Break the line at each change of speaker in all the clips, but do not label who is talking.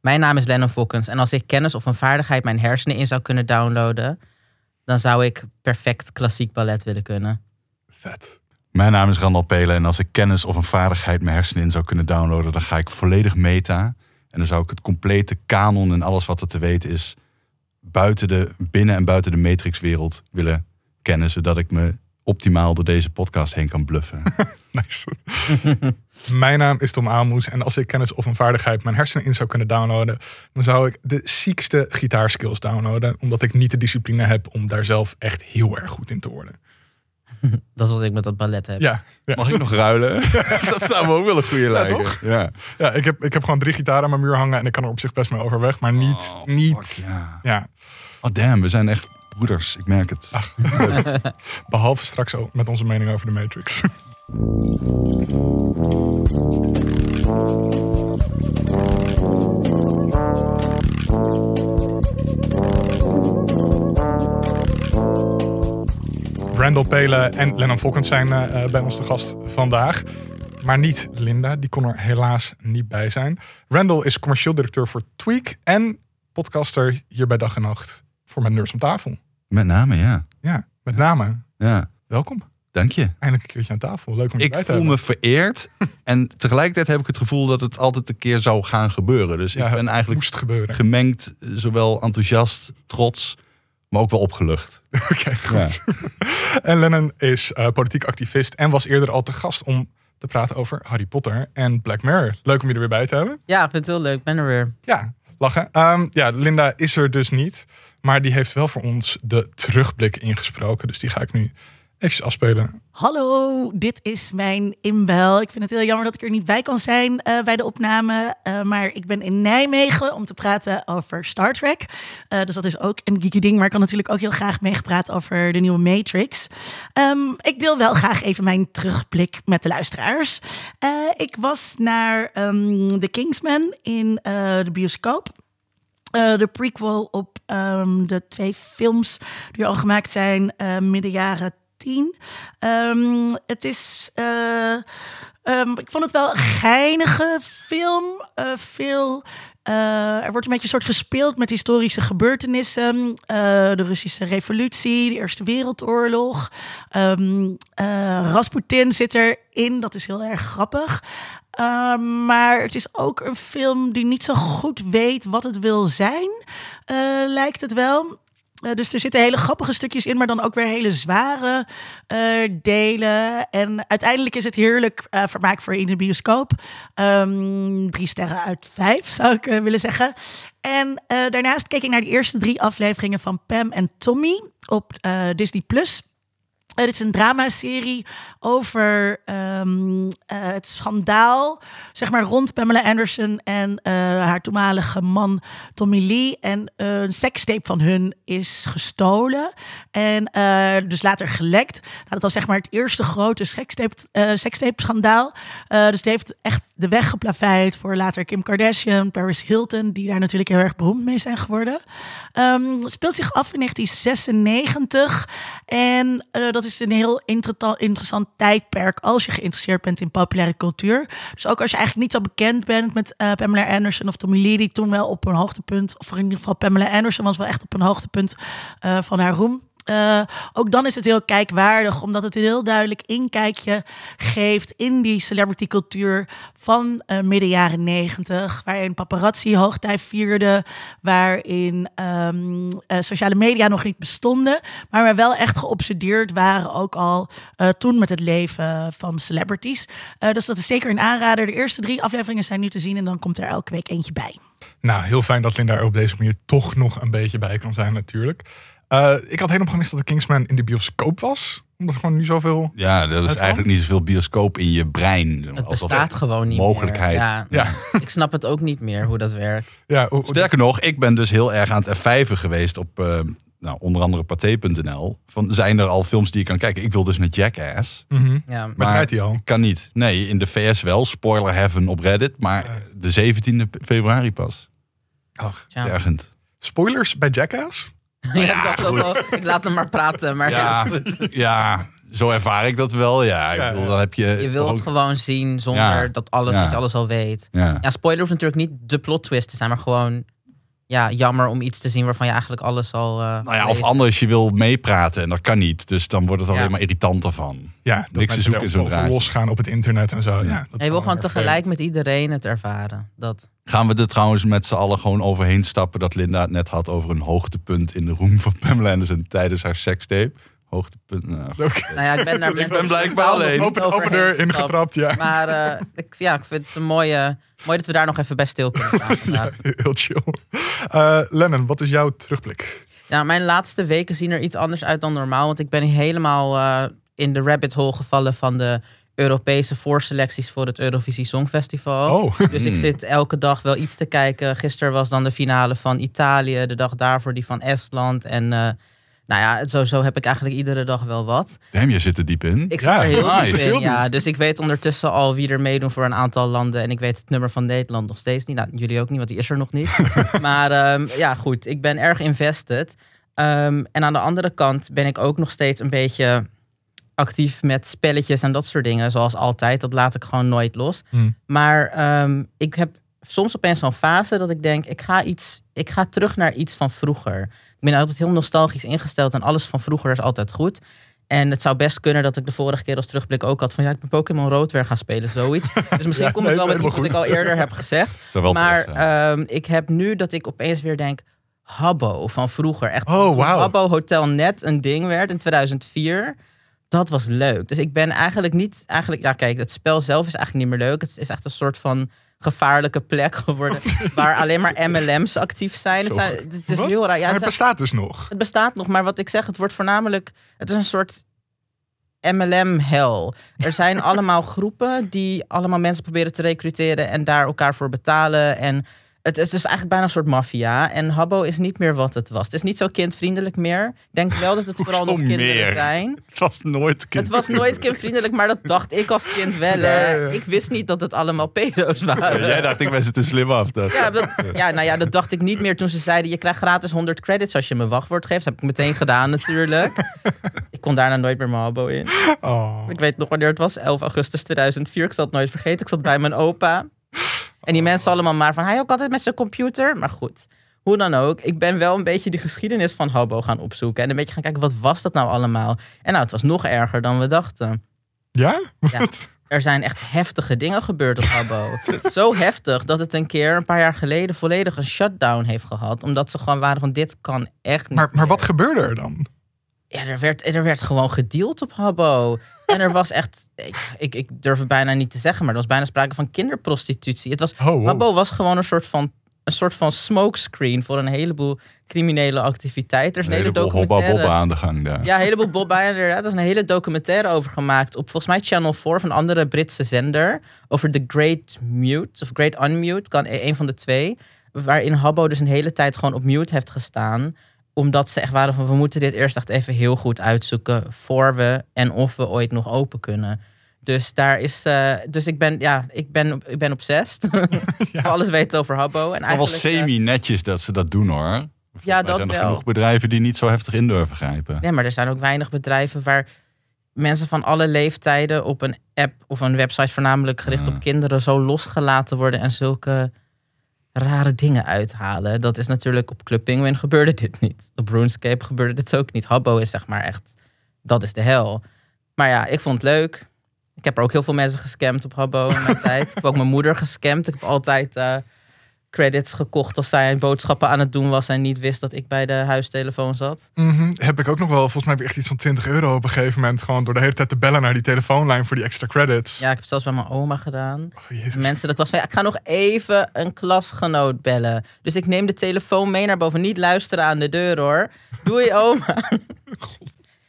Mijn naam is Lennon Fokkens en als ik kennis of een vaardigheid mijn hersenen in zou kunnen downloaden, dan zou ik perfect klassiek ballet willen kunnen.
Vet.
Mijn naam is Randal Pelen en als ik kennis of een vaardigheid mijn hersenen in zou kunnen downloaden, dan ga ik volledig meta. En dan zou ik het complete kanon en alles wat er te weten is, buiten de, binnen en buiten de Matrix-wereld willen kennen, zodat ik me optimaal door deze podcast heen kan bluffen.
Nice. Mijn naam is Tom Aalmoes en als ik kennis of een vaardigheid mijn hersenen in zou kunnen downloaden, dan zou ik de ziekste gitaarskills downloaden, omdat ik niet de discipline heb om daar zelf echt heel erg goed in te worden.
Dat is wat ik met dat ballet heb.
Ja, ja.
Mag ik nog ruilen? dat zou me ook wel een goede lijken.
toch?
Ja.
ja ik, heb, ik heb gewoon drie gitaren aan mijn muur hangen en ik kan er op zich best mee overweg, maar niet,
Oh,
niet,
fuck, ja.
ja,
Oh damn, we zijn echt broeders. Ik merk het.
behalve straks ook met onze mening over de Matrix. Randall Pelen en Lennon Fokkens zijn eh, eh, bij ons de gast vandaag. Maar niet Linda, die kon er helaas niet bij zijn. Randall is commercieel directeur voor Tweak en podcaster hier bij Dag en Nacht voor Met Nerds om tafel.
Met name, ja.
Ja, met name.
ja.
Welkom.
Dank je.
Eindelijk een keertje aan tafel. Leuk om je
Ik
bij te
voel
hebben.
me vereerd. en tegelijkertijd heb ik het gevoel dat het altijd een keer zou gaan gebeuren. Dus
Ja,
ik ben eigenlijk
moest gebeuren.
gemengd, eh, zowel enthousiast, trots, maar ook wel opgelucht.
Oké, goed. En Lennon is eh, politiek activist en was eerder al te gast om te praten over Harry Potter en Black Mirror. Leuk om je er weer bij te hebben.
Ja, ik vind het heel leuk. Ik ben er weer.
Ja, lachen. Ehm, ja, Linda is er dus niet, maar die heeft wel voor ons de terugblik ingesproken. Dus die ga ik nu eventjes afspelen.
Hallo, dit is mijn inbel. Ik vind het heel jammer dat ik er niet bij kan zijn eh, bij de opname. eh, maar ik ben in Nijmegen om te praten over Star Trek. Eh, dus dat is ook een geeky ding. Maar ik kan natuurlijk ook heel graag meegepraat over de nieuwe Matrix. Ehm, ik deel wel graag even mijn terugblik met de luisteraars. Ik was naar ehm The Kingsman in de bioscoop. De prequel op ehm, de twee films die al gemaakt zijn eh, midden jaren tien. Ehm, het is. eh, ehm, ik vond het wel een geinige film. Eh, veel. eh, er wordt een beetje een soort gespeeld met historische gebeurtenissen. De Russische revolutie, de Eerste Wereldoorlog. Eh, Rasputin zit erin, dat is heel erg grappig. Maar het is ook een film die niet zo goed weet wat het wil zijn, lijkt het wel. Eh, dus er zitten hele grappige stukjes in, maar dan ook weer hele zware eh, delen. En uiteindelijk is het heerlijk eh, vermaak voor in de bioscoop. Ehm, drie sterren uit vijf, zou ik willen zeggen. En daarnaast keek ik naar de eerste drie afleveringen van Pam en Tommy op Disney+. Plus. Eh, dit is een dramaserie over ehm, eh, het schandaal, zeg maar, rond Pamela Anderson en eh, haar toenmalige man Tommy Lee. En eh, een sekstape van hun is gestolen en eh, dus later gelekt. Nou, dat was zeg maar het eerste grote sekstape, eh, sekstape-schandaal. Eh, dus het heeft echt de weg geplaveid voor later Kim Kardashian, Paris Hilton, die daar natuurlijk heel erg beroemd mee zijn geworden. Ehm, het speelt zich af in 1996 en eh, dat is een heel interessant tijdperk als je geïnteresseerd bent in populaire cultuur. Dus ook als je eigenlijk niet zo bekend bent met eh, Pamela Anderson of Tommy Lee, die toen wel op een hoogtepunt, of in ieder geval Pamela Anderson was wel echt op een hoogtepunt eh, van haar roem. Eh, ook dan is het heel kijkwaardig, omdat het een heel duidelijk inkijkje geeft in die celebrity cultuur van eh, midden jaren negentig, waarin paparazzi hoogtij vierde, waarin ehm, eh, sociale media nog niet bestonden, maar waar wel echt geobsedeerd waren ook al toen met het leven van celebrities. Dus dat is zeker een aanrader. De eerste drie afleveringen zijn nu te zien en dan komt er elke week eentje bij.
Nou, heel fijn dat Linda er op deze manier toch nog een beetje bij kan zijn natuurlijk. Eh, ik had helemaal gemist dat de Kingsman in de bioscoop was. Omdat er gewoon nu zoveel...
Ja, er is eigenlijk niet zoveel bioscoop in je brein.
Het bestaat gewoon niet
mogelijkheid.
meer. Ja,
Ja,
ik snap het ook niet meer hoe dat werkt.
ja hoe-
Sterker nog, ik ben dus heel erg aan het F5 geweest op eh, nou, onder andere pathé.nl. Van zijn er al films die je kan kijken? Ik wil dus naar Jackass.
Mhm.
Ja.
Maar hij al?
Kan niet. Nee, in de VS wel. Spoiler heaven op Reddit. Maar de 17e februari pas.
Ach.
Ja.
Spoilers bij Jackass?
Ja, ik dacht ook wel, ik laat hem maar praten, maar
Ja,
is goed.
ja, zo ervaar ik dat wel. Ja, ik
Ja,
bedoel,
ja.
dan heb je.
Je wilt
toch
het
ook-
gewoon zien zonder
Ja.
dat, alles,
Ja.
dat je alles al weet.
Ja.
Ja, spoiler hoeft natuurlijk niet de plot twist te zijn, maar gewoon ja, jammer om iets te zien waarvan je eigenlijk alles al. eh,
Nou ja, of anders, je wil meepraten en dat kan niet. Dus dan wordt het alleen
Ja.
maar irritanter van.
Ja, dat
Niks te zoeken in zo'n
over
draadje.
losgaan op het internet en zo. Ja, dat is
Je wil gewoon tegelijk met iedereen het ervaren. Dat,
Gaan we er trouwens met z'n allen gewoon overheen stappen dat Linda het net had over een hoogtepunt in de roem van Pamela Anderson tijdens haar sekstape? Hoogtepunt. Nou,
nou ja, ik ben daar
Ik ben blijkbaar alleen.
Open, deur ingetrapt, ja.
Maar eh, ik, ja, ik vind het een mooie, mooi dat we daar nog even bij stil kunnen staan. vandaag.
Heel chill. Eh, Lennon, wat is jouw terugblik?
Ja, mijn laatste weken zien er iets anders uit dan normaal. Want ik ben helemaal eh, in de rabbit hole gevallen van de Europese voorselecties voor het Eurovisie Songfestival.
Oh,
Dus ik
Hmm.
zit elke dag wel iets te kijken. Gisteren was dan de finale van Italië, de dag daarvoor die van Estland. En eh, nou ja, zo, zo heb ik eigenlijk iedere dag wel wat.
Damn, je zit er diep in.
Ik zit
Ja,
er heel
nice.
diep in, ja. Dus ik weet ondertussen al wie er meedoen voor een aantal landen. En ik weet het nummer van Nederland nog steeds niet. Nou, jullie ook niet, want die is er nog niet. maar ehm, ja, goed. Ik ben erg invested. Ehm, en aan de andere kant ben ik ook nog steeds een beetje actief met spelletjes en dat soort dingen. Zoals altijd. Dat laat ik gewoon nooit los.
Hmm.
Maar ehm, ik heb soms opeens zo'n fase dat ik denk, ik ga, iets, ik ga terug naar iets van vroeger. Ik ben altijd heel nostalgisch ingesteld en alles van vroeger is altijd goed. En het zou best kunnen dat ik de vorige keer als terugblik ook had van ja, ik ben Pokémon Rood weer gaan spelen, zoiets. Dus misschien
Ja,
kom ik wel met iets wat ik al eerder heb gezegd. Maar
terecht
ehm, ik heb nu dat ik opeens weer denk, Habbo van vroeger. Echt,
Oh, wauw.
Habbo Hotel net een ding werd in 2004. Dat was leuk. Dus ik ben eigenlijk niet, eigenlijk, ja kijk, het spel zelf is eigenlijk niet meer leuk. Het is echt een soort van gevaarlijke plek geworden waar alleen maar MLM's actief zijn. Het, zijn, het is
Wat?
heel raar. Ja,
maar
het,
het
is-
bestaat dus nog.
het bestaat nog, maar wat ik zeg, het wordt voornamelijk, het is een soort MLM-hel. Er zijn allemaal groepen die allemaal mensen proberen te recruteren en daar elkaar voor betalen. En het is dus eigenlijk bijna een soort maffia. En Habbo is niet meer wat het was. Het is niet zo kindvriendelijk meer. Ik denk wel dat het vooral nog kinderen
meer?
zijn.
Het was nooit kind.
Het was nooit kindvriendelijk, maar dat dacht ik als kind wel.
Ja,
Hè.
ja, ja.
Ik wist niet dat het allemaal pedo's waren.
Jij dacht, ik ben ze te slim af.
Ja, dat, ja, nou ja, dat dacht ik niet meer toen ze zeiden... je krijgt gratis 100 credits als je me wachtwoord geeft. Dat heb ik meteen gedaan natuurlijk. ik kon daarna nooit meer mijn habo in.
Oh.
Ik weet nog wanneer het was, 11 augustus 2004. Ik zal het nooit vergeten. Ik zat bij mijn opa. En die mensen allemaal maar van... hij ook altijd met zijn computer. Maar goed, hoe dan ook. Ik ben wel een beetje die geschiedenis van Habbo gaan opzoeken. En een beetje gaan kijken, wat was dat nou allemaal? En nou, het was nog erger dan we dachten.
Ja?
Ja. Er zijn echt heftige dingen gebeurd op Habbo. Zo heftig dat het een keer, een paar jaar geleden, volledig een shutdown heeft gehad. Omdat ze gewoon waren van, dit kan echt niet
Maar, maar
meer.
wat gebeurde er dan?
Ja, er werd, er werd gewoon gedeeld op Habbo. En er was echt, ik, ik, ik durf het bijna niet te zeggen, maar er was bijna sprake van kinderprostitutie. Het was,
Oh, wow.
Was gewoon een soort van, een soort van smokescreen voor een heleboel criminele activiteiten. Er is
Een
een hele documentaire...
bobba aan de gang daar.
Ja, een heleboel Bob bij inderdaad. Er is een hele documentaire over gemaakt op volgens mij Channel 4 of een andere Britse zender. Over The Great Mute of Great Unmute, kan e- een van de twee. Waarin Habbo dus een hele tijd gewoon op mute heeft gestaan. Omdat ze echt waren van we moeten dit eerst echt even heel goed uitzoeken voor we en of we ooit nog open kunnen. Dus daar is. eh, dus ik ben, ja, ik ben, ik ben obsessed. Ik wil alles weten over Habbo. En
wel
eh,
semi-netjes dat ze dat doen hoor. Mij
dat
zijn er
wel.
genoeg bedrijven die niet zo heftig in durven grijpen.
Nee, maar er zijn ook weinig bedrijven waar mensen van alle leeftijden op een app of een website voornamelijk gericht
Ja.
op kinderen zo losgelaten worden en zulke rare dingen uithalen. Dat is natuurlijk op Club Penguin gebeurde dit niet. Op RuneScape gebeurde dit ook niet. Habbo is zeg maar echt, dat is de hel. Maar ja, ik vond het leuk. Ik heb er ook heel veel mensen gescamd op Habbo in mijn tijd. Ik heb ook mijn moeder gescamd. Ik heb altijd eh, credits gekocht als zij boodschappen aan het doen was en niet wist dat ik bij de huistelefoon zat.
Mhm. Heb ik ook nog wel, volgens mij heb ik echt iets van 20 euro op een gegeven moment. Gewoon door de hele tijd te bellen naar die telefoonlijn voor die extra credits.
Ja, ik heb het zelfs bij mijn oma gedaan.
Oh.
Mensen, dat was van, ja, ik ga nog even een klasgenoot bellen. Dus ik neem de telefoon mee naar boven. Niet luisteren aan de deur hoor. Doei oma.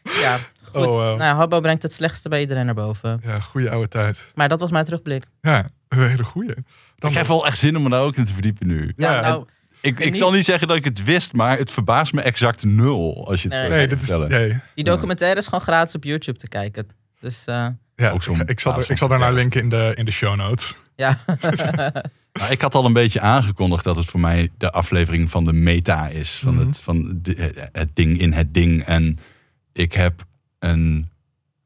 ja, goed.
Oh, wow.
Nou, Habbo brengt het slechtste bij iedereen naar boven.
Ja, goede oude tijd.
Maar dat was mijn terugblik.
Ja, een hele goede. Dan
Ik heb wel echt zin om me daar ook in te verdiepen nu.
Ja,
Ja,
nou,
Ik, ik zal niet zeggen dat ik het wist, maar het verbaast me exact nul als je het
Nee.
zo
Nee, dit is.
vertellen.
Nee.
die documentaire is gewoon gratis op YouTube te kijken. Dus eh,
Ja,
Ook zo'n
ik, ik zal, ik zal daarna linken in de, in de show notes.
ja.
Nou, ik had al een beetje aangekondigd dat het voor mij de aflevering van de meta is. Van,
Mhm.
het, van de- het ding in het ding. En ik heb een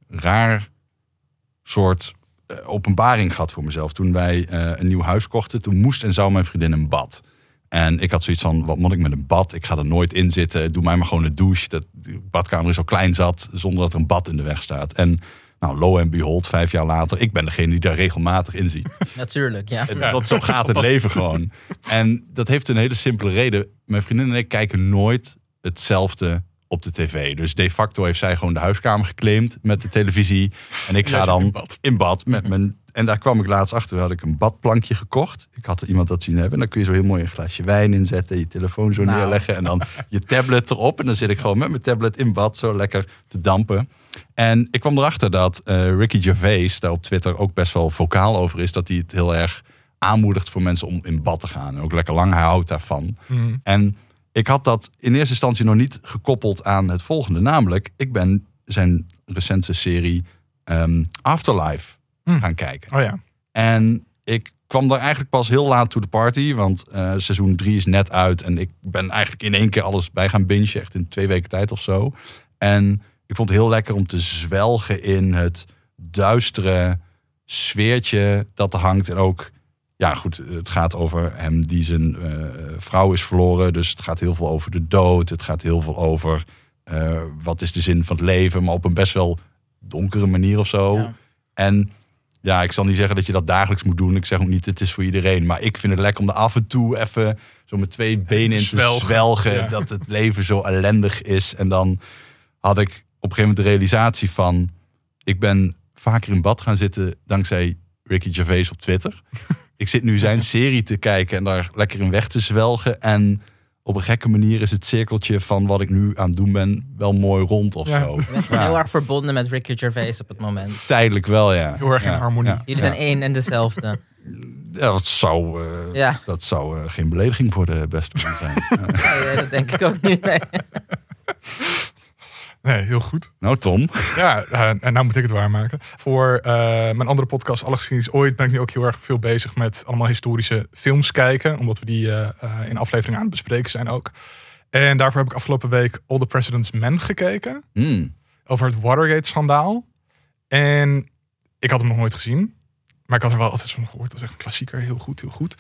raar soort openbaring gehad voor mezelf. Toen wij eh, een nieuw huis kochten, toen moest en zou mijn vriendin een bad. En ik had zoiets van, wat moet ik met een bad? Ik ga er nooit in zitten. Doe mij maar gewoon een douche. Dat, de badkamer is al klein zat, zonder dat er een bad in de weg staat. En nou, lo en behold, vijf jaar later, ik ben degene die daar regelmatig in ziet.
Natuurlijk, ja.
En Want zo gaat het leven gewoon. En dat heeft een hele simpele reden. Mijn vriendin en ik kijken nooit hetzelfde op de tv. Dus de facto heeft zij gewoon de huiskamer geclaimd met de televisie. En ik ga dan
in bad.
in bad met mijn... En daar kwam ik laatst achter. Had ik een badplankje gekocht. Ik had iemand dat zien hebben. En dan kun je zo heel mooi een glaasje wijn inzetten. Je telefoon zo
Nou.
neerleggen. En dan je tablet erop. En dan zit ik gewoon met mijn tablet in bad. Zo lekker te dampen. En ik kwam erachter dat eh, Ricky Gervais daar op Twitter ook best wel vocaal over is. Dat hij het heel erg aanmoedigt voor mensen om in bad te gaan. En ook lekker lang. Hij houdt daarvan.
Mhm.
En ik had dat in eerste instantie nog niet gekoppeld aan het volgende. Namelijk, ik ben zijn recente serie ehm, Afterlife
Hmm.
gaan kijken.
Oh ja.
En ik kwam daar eigenlijk pas heel laat to the party. Want eh, seizoen 3 is net uit. En ik ben eigenlijk in één keer alles bij gaan bingen. Echt in twee weken tijd of zo. En ik vond het heel lekker om te zwelgen in het duistere sfeertje dat er hangt. En ook, ja goed, het gaat over hem die zijn eh, vrouw is verloren. Dus het gaat heel veel over de dood. Het gaat heel veel over eh, wat is de zin van het leven. Maar op een best wel donkere manier of zo.
Ja.
En ja, ik zal niet zeggen dat je dat dagelijks moet doen. Ik zeg ook niet, het is voor iedereen. Maar ik vind het lekker om er af en toe even zo met twee benen in te
zwelgen.
zwelgen.
Ja.
Dat het leven zo ellendig is. En dan had ik op een gegeven moment de realisatie van... Ik ben vaker in bad gaan zitten dankzij Ricky Gervais op Twitter. Ik zit nu zijn serie te kijken en daar lekker in weg te zwelgen. En op een gekke manier is het cirkeltje van wat ik nu aan het doen ben wel mooi rond of
Ja.
zo.
Je bent heel erg verbonden met Ricky Gervais op het moment.
Tijdelijk wel, ja.
Heel erg in
Ja,
harmonie.
ja.
Jullie zijn één en dezelfde.
Ja, dat zou, eh,
Ja.
dat zou eh, geen belediging voor de beste man zijn.
Nee, dat denk ik ook niet. Nee.
Nee, heel goed.
nou, Tom.
Ja, eh, en nou moet ik het waarmaken. Voor eh, mijn andere podcast, Alle Geschiedenis Ooit, ben ik nu ook heel erg veel bezig met allemaal historische films kijken. Omdat we die eh, in afleveringen aan het bespreken zijn ook. En daarvoor heb ik afgelopen week All the President's Men gekeken.
Hmm.
Over het Watergate-schandaal. En ik had hem nog nooit gezien. Maar ik had er wel altijd van gehoord. Dat is echt een klassieker. Heel goed, heel goed.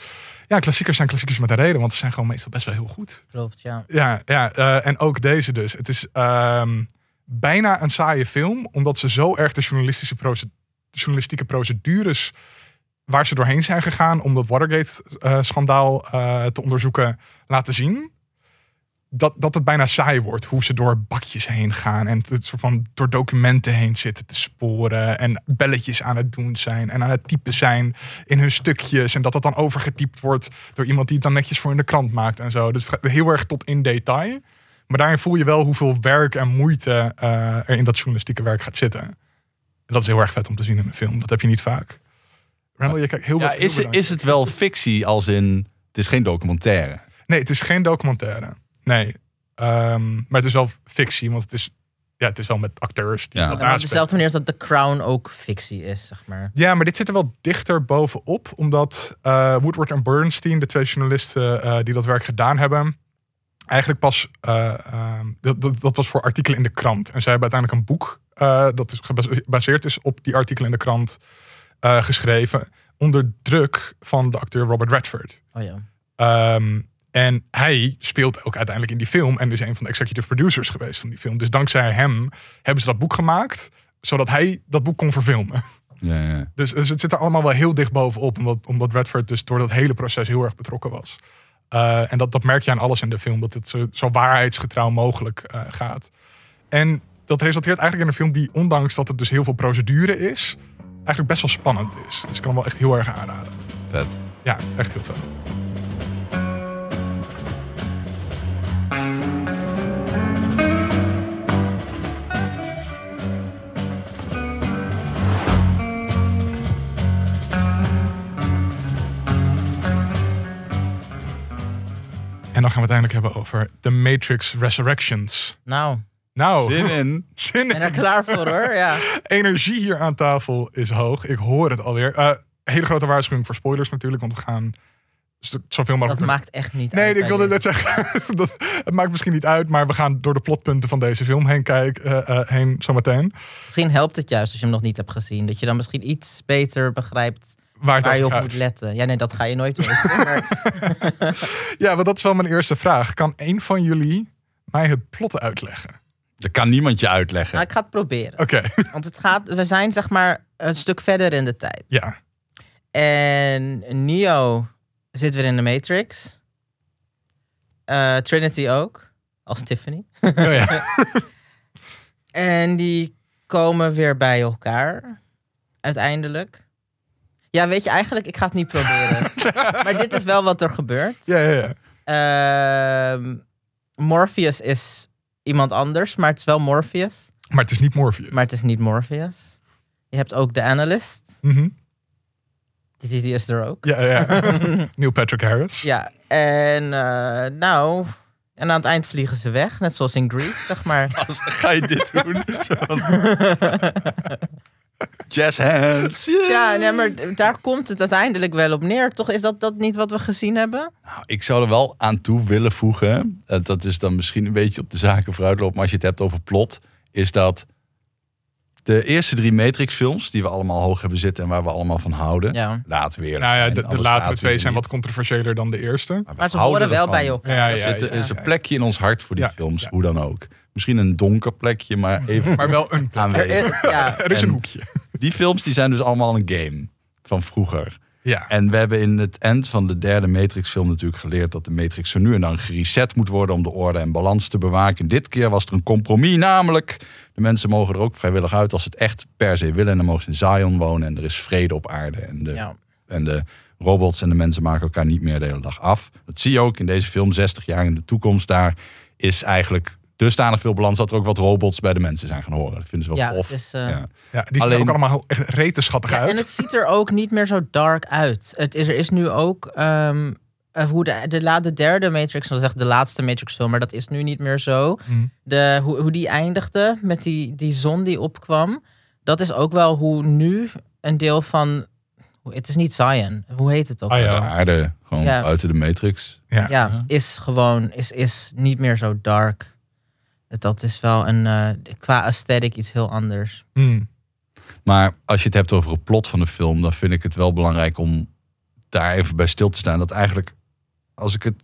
Ja, klassiekers zijn klassiekers met een reden. Want ze zijn gewoon meestal best wel heel goed.
Klopt, ja.
Ja, ja eh, en ook deze dus. Het is ehm, bijna een saaie film, omdat ze zo erg de journalistische proce- journalistieke procedures waar ze doorheen zijn gegaan om dat Watergate-schandaal eh, te onderzoeken laten zien. Dat, dat het bijna saai wordt hoe ze door bakjes heen gaan en het soort van door documenten heen zitten te sporen en belletjes aan het doen zijn en aan het typen zijn in hun stukjes en dat dat dan overgetypt wordt door iemand die het dan netjes voor in de krant maakt en zo. Dus het gaat heel erg tot in detail. Maar daarin voel je wel hoeveel werk en moeite eh, er in dat journalistieke werk gaat zitten. En dat is heel erg vet om te zien in een film. Dat heb je niet vaak. Randall, je kijkt heel
Ja,
heel
is,
bedankt.
is het wel fictie als in... Het is geen documentaire.
Nee, het is geen documentaire. Nee. Ehm, maar het is wel fictie, want het is, ja, het is wel met acteurs. Die
Ja.
dat
Ja, maar op dezelfde manier als dat The Crown ook fictie is, zeg maar.
Ja, maar dit zit er wel dichter bovenop. Omdat eh, Woodward en Bernstein, de twee journalisten eh, die dat werk gedaan hebben, eigenlijk pas. eh, ehm, dat, dat, dat was voor artikelen in de krant. En zij hebben uiteindelijk een boek eh, dat is gebaseerd is op die artikelen in de krant eh, geschreven. Onder druk van de acteur Robert Redford.
Oh ja.
Ehm, en hij speelt ook uiteindelijk in die film en is een van de executive producers geweest van die film. Dus dankzij hem hebben ze dat boek gemaakt, zodat hij dat boek kon verfilmen.
Ja, ja.
Dus, dus het zit er allemaal wel heel dicht bovenop, omdat, omdat Redford dus door dat hele proces heel erg betrokken was. Eh, en dat, dat merk je aan alles in de film, dat het zo, zo waarheidsgetrouw mogelijk eh, gaat. En dat resulteert eigenlijk in een film die, ondanks dat het dus heel veel procedure is, eigenlijk best wel spannend is. Dus ik kan hem wel echt heel erg aanraden.
Vet.
Ja, echt heel vet. Dan gaan we het uiteindelijk hebben over The Matrix Resurrections.
Nou,
Nou,
Zin in.
zin
ben er
in.
klaar voor hoor. Ja.
Energie hier aan tafel is hoog. Ik hoor het alweer. Eh hele grote waarschuwing voor spoilers natuurlijk, want we gaan dat zoveel
Dat
mogelijk.
maakt echt niet
Nee,
uit.
ik
bij
wilde net zeggen, dat, het maakt misschien niet uit, maar we gaan door de plotpunten van deze film heen kijken, eh, eh, heen zometeen.
Misschien helpt het juist als je hem nog niet hebt gezien. Dat je dan misschien iets beter begrijpt
Waar
je op
gaat.
moet letten. Ja, nee, dat ga je nooit weten. Maar
Ja, want dat is wel mijn eerste vraag. Kan een van jullie mij het plot uitleggen?
Dat kan niemand je uitleggen.
nou, ik ga het proberen.
Oké,
Want het gaat, we zijn zeg maar een stuk verder in de tijd.
ja.
En Neo zit weer in de Matrix. Eh, Trinity ook, als Tiffany.
Oh, ja.
En die komen weer bij elkaar. Uiteindelijk. Ja, weet je, eigenlijk, ik ga het niet proberen. maar dit is wel wat er gebeurt.
ja, ja, ja.
Ehm, Morpheus is iemand anders, maar het is wel Morpheus.
Maar het is niet Morpheus.
Maar het is niet Morpheus. Je hebt ook de Analyst.
Mhm.
Die, die, die is er ook.
Ja, ja. Neil Patrick Harris.
Ja, en eh, nou... En aan het eind vliegen ze weg, net zoals in Greece, zeg maar.
Als- ga je dit doen? Jazz hands. yeah.
Ja, nee, maar daar komt het uiteindelijk wel op neer. Toch is dat, dat niet wat we gezien hebben?
Nou, ik zou er wel aan toe willen voegen. eh, Dat is dan misschien een beetje op de zaken vooruitlopen. Maar als je het hebt over plot. Is dat de eerste drie Matrix-films. Die we allemaal hoog hebben zitten. En waar we allemaal van houden.
Ja.
Laten we eerlijk
Nou ja, de, de latere twee
we
zijn
niet.
wat controversiëler dan de eerste.
we
Maar ze
houden
horen wel
ervan.
bij elkaar.
Ja,
Er
ja,
zit,
ja.
er is een plekje in ons hart voor die
Ja,
films.
ja.
Hoe dan ook. Misschien een donker plekje. Maar even
Maar wel een plot.
Er ja,
Er is een
En-
hoekje.
Die films die zijn dus allemaal een game. Van vroeger.
Ja.
En we hebben in het eind van de derde Matrix-film natuurlijk geleerd dat de Matrix zo nu en dan gereset moet worden om de orde en balans te bewaken. Dit keer was er een compromis, namelijk de mensen mogen er ook vrijwillig uit als ze het echt per se willen. En dan mogen ze in Zion wonen en er is vrede op aarde. En de,
ja.
en de robots en de mensen maken elkaar niet meer de hele dag af. Dat zie je ook in deze film, 60 jaar in de toekomst. Daar is eigenlijk dusdanig veel balans dat er ook wat robots bij de mensen zijn gaan horen. Dat vinden ze wel
Ja,
tof.
dus, eh,
ja.
Ja, die zien
Alleen-
er ook allemaal heel- echt rete schattig
Ja,
uit.
en het ziet er ook niet meer zo dark uit. Het is, er is nu ook ehm, eh, hoe de, de, de derde Matrix, zoals zeg de laatste Matrix film, maar dat is nu niet meer zo.
Mm.
De, hoe, hoe die eindigde met die, die zon die opkwam, dat is ook wel hoe nu een deel van. Het is niet Zion. Hoe heet het ook?
Ah, ja.
De aarde, gewoon
Ja.
buiten de Matrix.
Ja.
ja, is gewoon is, is niet meer zo dark. Dat is wel een eh, qua aesthetic iets heel anders.
Mm.
Maar als je het hebt over het plot van de film, dan vind ik het wel belangrijk om daar even bij stil te staan. Dat eigenlijk, als ik het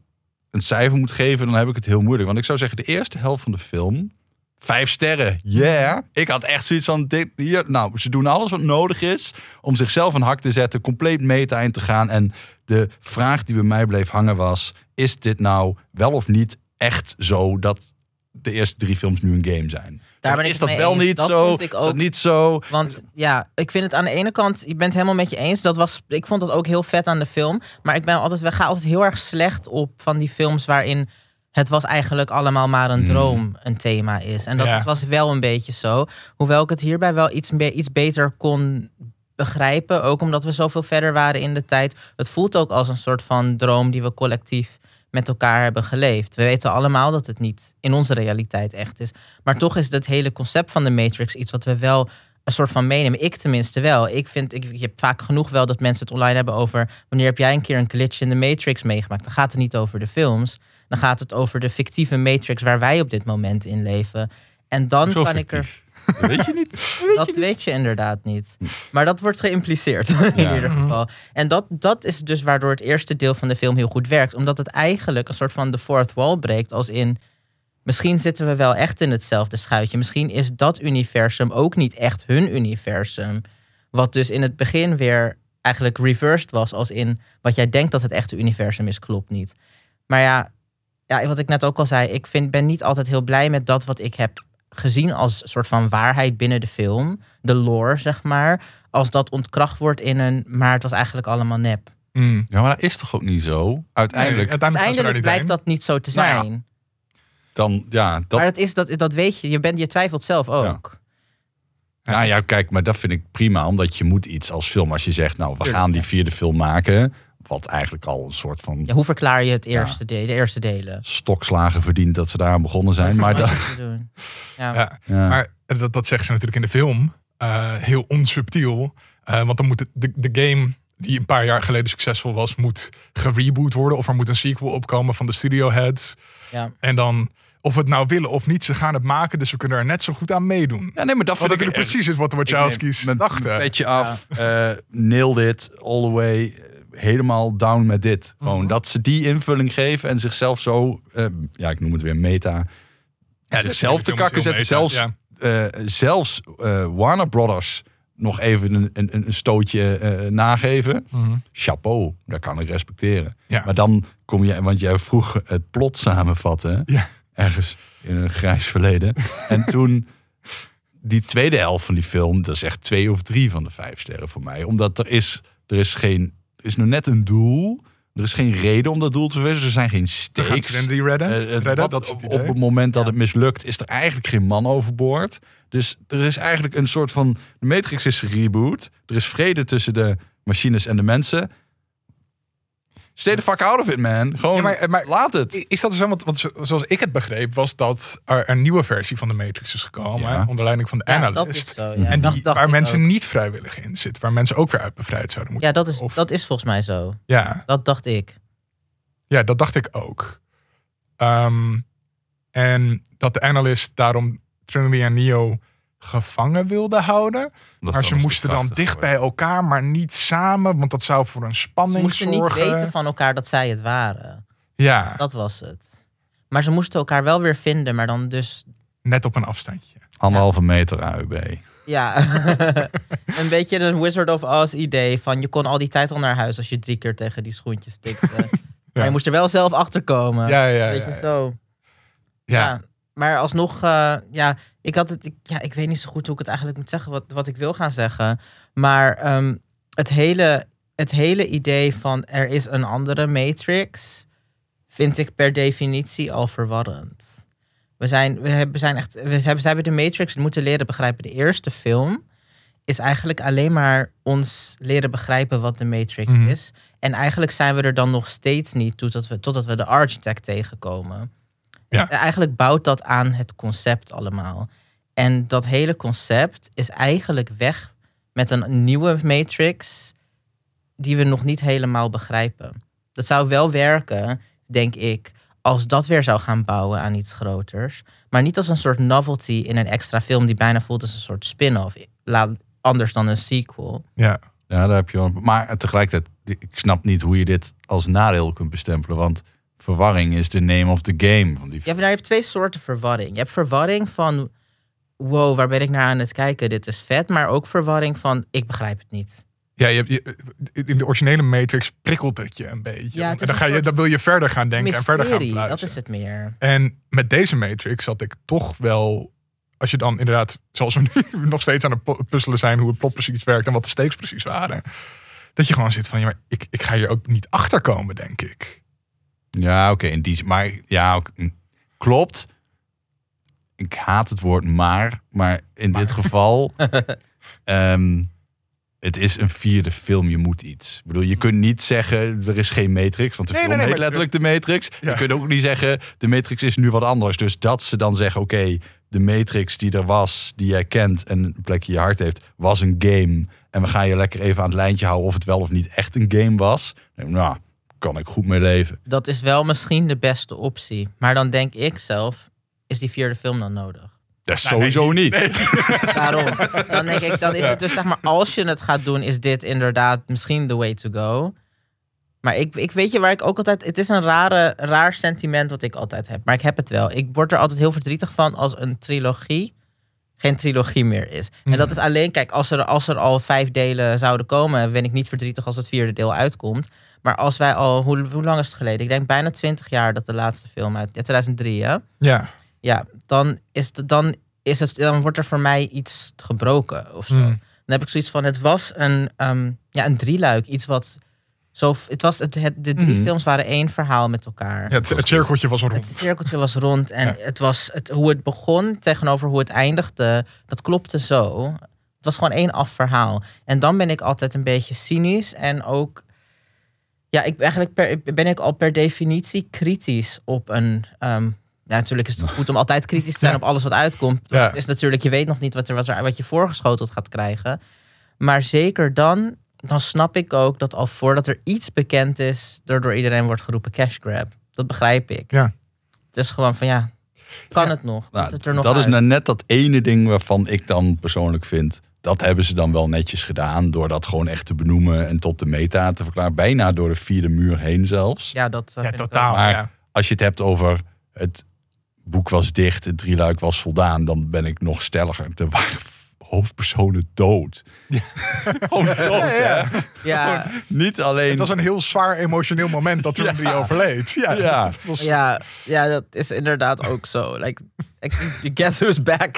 een cijfer moet geven, dan heb ik het heel moeilijk. Want ik zou zeggen, de eerste helft van de film, vijf sterren, yeah. Ik had echt zoiets van, dit, hier, nou, ze doen alles wat nodig is om zichzelf een hak te zetten, compleet meta in te gaan. En de vraag die bij mij bleef hangen was, is dit nou wel of niet echt zo dat de eerste drie films nu een game zijn?
Daar ben ik
is dat wel
eens.
niet
Dat
zo?
vond ik
Is dat
ook.
niet zo?
Want ja, ik vind het aan de ene kant, je bent het helemaal met je eens. Dat was, ik vond dat ook heel vet aan de film. Maar ik ben altijd, we gaan altijd heel erg slecht op van die films waarin het was eigenlijk allemaal maar een
Hmm.
droom een thema is. En dat
Ja.
was wel een beetje zo. Hoewel ik het hierbij wel iets, be- iets beter kon begrijpen. Ook omdat we zoveel verder waren in de tijd. Het voelt ook als een soort van droom die we collectief met elkaar hebben geleefd. We weten allemaal dat het niet in onze realiteit echt is. Maar toch is het hele concept van de Matrix iets wat we wel een soort van meenemen. Ik tenminste wel. Ik vind, ik, je hebt vaak genoeg wel dat mensen het online hebben over wanneer heb jij een keer een glitch in de Matrix meegemaakt. Dan gaat het niet over de films. Dan gaat het over de fictieve Matrix waar wij op dit moment in leven. En dan
Zo
kan ik er.
Weet je niet?
Dat weet je inderdaad niet. Maar dat wordt geïmpliceerd in
Ja.
ieder geval. En dat, dat is dus waardoor het eerste deel van de film heel goed werkt. Omdat het eigenlijk een soort van de fourth wall breekt. Als in, misschien zitten we wel echt in hetzelfde schuitje. Misschien is dat universum ook niet echt hun universum. Wat dus in het begin weer eigenlijk reversed was. Als in, wat jij denkt dat het echte universum is, klopt niet. Maar ja, ja wat ik net ook al zei. Ik vind, ben niet altijd heel blij met dat wat ik heb gezien als soort van waarheid binnen de film, de lore zeg maar, als dat ontkracht wordt in een, maar het was eigenlijk allemaal nep.
Mm.
Ja, maar dat is toch ook niet zo? Uiteindelijk,
Nee, uiteindelijk heen.
dat niet zo te
Nou ja,
zijn.
dan, ja, dat,
maar dat is dat, dat weet je. Je, bent, je twijfelt zelf ook.
nou ja, kijk, maar dat vind ik prima, omdat je moet iets als film, als je zegt, nou, we gaan die
ja.
vierde film maken, wat eigenlijk al een soort van
Ja, hoe verklaar je het eerste de, de eerste delen?
stokslagen verdient dat ze daar aan begonnen zijn. Maar
Dat. Ja.
Ja.
ja.
Maar dat, dat zeggen ze natuurlijk in de film. eh, heel onsubtiel. Eh, want dan moet de, de game die een paar jaar geleden succesvol was, moet gereboot worden. Of er moet een sequel opkomen van de studio heads.
Ja.
En dan, of we het nou willen of niet, ze gaan het maken. Dus we kunnen er net zo goed aan meedoen.
Ja, nee, maar dat
Wat
vind ik
precies is wat de Wachowski's dachten.
Petje af, eh nailed it, all the way. Helemaal down met dit. Gewoon
Mhm.
dat ze die invulling geven en zichzelf zo, eh, ja, ik noem het weer meta.
Ja,
zichzelf te kakken zetten. Zelfs,
Ja.
eh, zelfs eh, Warner Brothers nog even een, een, een stootje nageven.
Mhm.
Chapeau, dat kan ik respecteren.
Ja.
Maar dan kom je, want jij vroeg het plot samenvatten.
Ja.
Ergens in een grijs verleden. en toen, die tweede helft van die film, dat is echt twee of drie van de vijf sterren voor mij. Omdat er is, er is geen, is nog net een doel. Er is geen reden om dat doel te verwezen. Er zijn geen
We gaan
stakes.
Trinity redden.
Eh, het-
redden
wat-
dat is het
op,
idee.
op het moment dat
Ja.
het mislukt, is er eigenlijk geen man overboord. Dus er is eigenlijk een soort van. De Matrix is reboot. Er is vrede tussen de machines en de mensen. Stay the fuck out of it, man. Gewoon,
Ja, maar- maar-
laat het.
Is dat zo? Want, want zo- zoals ik het begreep, was dat er een nieuwe versie van de Matrix is gekomen.
Ja.
onder leiding van de
Ja,
Analyst.
dat is zo. Ja.
En
dat
die,
dacht
waar mensen
ook.
niet vrijwillig in zitten. Waar mensen ook weer uit bevrijd zouden moeten
Ja, dat is,
Of-
dat is volgens mij zo.
Ja,
Dat dacht ik.
ja, dat dacht ik ook. Ehm, en dat de Analyst daarom Trinity en Neo gevangen wilde houden.
Dat
maar ze moesten dan dicht bij elkaar, maar niet samen. Want dat zou voor een
Ze
spanning
moesten niet
zorgen.
weten van elkaar dat zij het waren.
Ja,
Dat was het. Maar ze moesten elkaar wel weer vinden, maar dan dus...
net op een afstandje.
Anderhalve meter AUB.
Ja, een beetje een Wizard of Oz idee van je kon al die tijd al naar huis als je drie keer tegen die schoentjes tikte. Maar je moest er wel zelf achter komen.
Ja, ja,
Weet
ja,
je
ja.
zo.
Ja.
Ja. Maar alsnog, eh, ja, ik had het, ik, ja, ik weet niet zo goed hoe ik het eigenlijk moet zeggen, wat, wat ik wil gaan zeggen. Maar ehm, het, hele, het hele idee van er is een andere Matrix, vind ik per definitie al verwarrend. We zijn, we hebben, zijn echt, we hebben, we hebben de Matrix moeten leren begrijpen. De eerste film is eigenlijk alleen maar ons leren begrijpen wat de Matrix
Mhm.
is. En eigenlijk zijn we er dan nog steeds niet totdat we, totdat we de Architect tegenkomen.
Ja.
En Eigenlijk bouwt dat aan het concept allemaal. En dat hele concept is eigenlijk weg met een nieuwe Matrix die we nog niet helemaal begrijpen. Dat zou wel werken, denk ik, als dat weer zou gaan bouwen aan iets groters. Maar niet als een soort novelty in een extra film die bijna voelt als een soort spin-off. Anders dan een sequel.
ja.
Ja, daar heb je wel. Maar tegelijkertijd, ik snap niet hoe je dit als nadeel kunt bestempelen. Want verwarring is de name of the game van die
Ja, maar daar heb je twee soorten verwarring. Je hebt verwarring van, wow, waar ben ik naar aan het kijken? Dit is vet. Maar ook verwarring van, ik begrijp het niet.
Ja, je, hebt- je, in de originele Matrix prikkelt het je een beetje.
Ja,
en dan, ga je, dan wil je verder gaan denken en verder gaan pluizen.
dat is het meer.
En met deze Matrix had ik toch wel... Als je dan inderdaad, zoals we nu nog steeds aan het pu- puzzelen zijn... hoe het plot precies werkt en wat de stakes precies waren... dat je gewoon zit van, ja, maar ik, ik ga hier ook niet achter komen, denk ik.
Ja, oké. in die maar ja, klopt. Ik haat het woord maar, maar in dit geval, ehm, het is een vierde film. Je moet iets. Ik bedoel, je kunt niet zeggen er is geen Matrix, want de
Nee,
film
nee, nee,
heet letterlijk de Matrix.
Ja.
Je kunt ook niet zeggen de Matrix is nu wat anders. Dus dat ze dan zeggen, oké, de Matrix die er was, die jij kent en een plekje in je hart heeft, was een game. En we gaan je lekker even aan het lijntje houden of het wel of niet echt een game was. Nou, kan ik goed mee leven.
Dat is wel misschien de beste optie. Maar dan denk ik zelf, is die vierde film dan nodig?
Dat is
nee,
sowieso
niet.
Daarom. Dan denk ik, dan is het dus zeg maar, als je het gaat doen, is dit inderdaad misschien the way to go. Maar ik, ik weet je waar ik ook altijd. Het is een rare, raar sentiment wat ik altijd heb. Maar ik heb het wel. Ik word er altijd heel verdrietig van als een trilogie geen trilogie meer is. En dat is alleen, kijk, als er, als er al vijf delen zouden komen, ben ik niet verdrietig als het vierde deel uitkomt. Maar als wij al, hoe, hoe lang is het geleden? Ik denk bijna twintig jaar dat de laatste film uit, ja, 2003 hè?
Ja,
ja, dan, is het, dan, is het, dan wordt er voor mij iets gebroken of zo.
Hmm.
Dan heb ik zoiets van, het was een, ehm, ja, een drieluik. Iets wat zo, het was, het, het, de drie
Mhm.
films waren één verhaal met elkaar.
ja het, het cirkeltje was rond.
Het cirkeltje was rond en
Ja.
het was het, hoe het begon tegenover hoe het eindigde, dat klopte zo. Het was gewoon één af verhaal. En dan ben ik altijd een beetje cynisch en ook, ja, ik eigenlijk per, ben ik al per definitie kritisch op een. ehm, ja, natuurlijk is het goed om altijd kritisch te zijn op alles wat uitkomt.
Ja.
Het is natuurlijk, je weet nog niet wat, er, wat, er, wat je voorgeschoteld gaat krijgen. Maar zeker dan, dan snap ik ook dat al voordat er iets bekend is, er door iedereen wordt geroepen cash grab. Dat begrijp ik.
Ja.
Het is gewoon van ja, kan het nog?
Nou,
het er nog
dat is nou net dat ene ding waarvan ik dan persoonlijk vind. Dat hebben ze dan wel netjes gedaan. Door dat gewoon echt te benoemen en tot de meta te verklaren. Bijna door de vierde muur heen zelfs.
Ja, dat
Ja, totaal.
Maar
ja.
als je het hebt over het boek was dicht, het drieluik was voldaan. Dan ben ik nog stelliger. Er waren hoofdpersonen dood. gewoon dood, hè?
Ja,
Niet alleen...
Het was een heel zwaar emotioneel moment dat toen
Ja.
die overleed. Ja,
Ja.
dat was-
ja, ja, dat is inderdaad ook zo. Like, ik- guess who's back?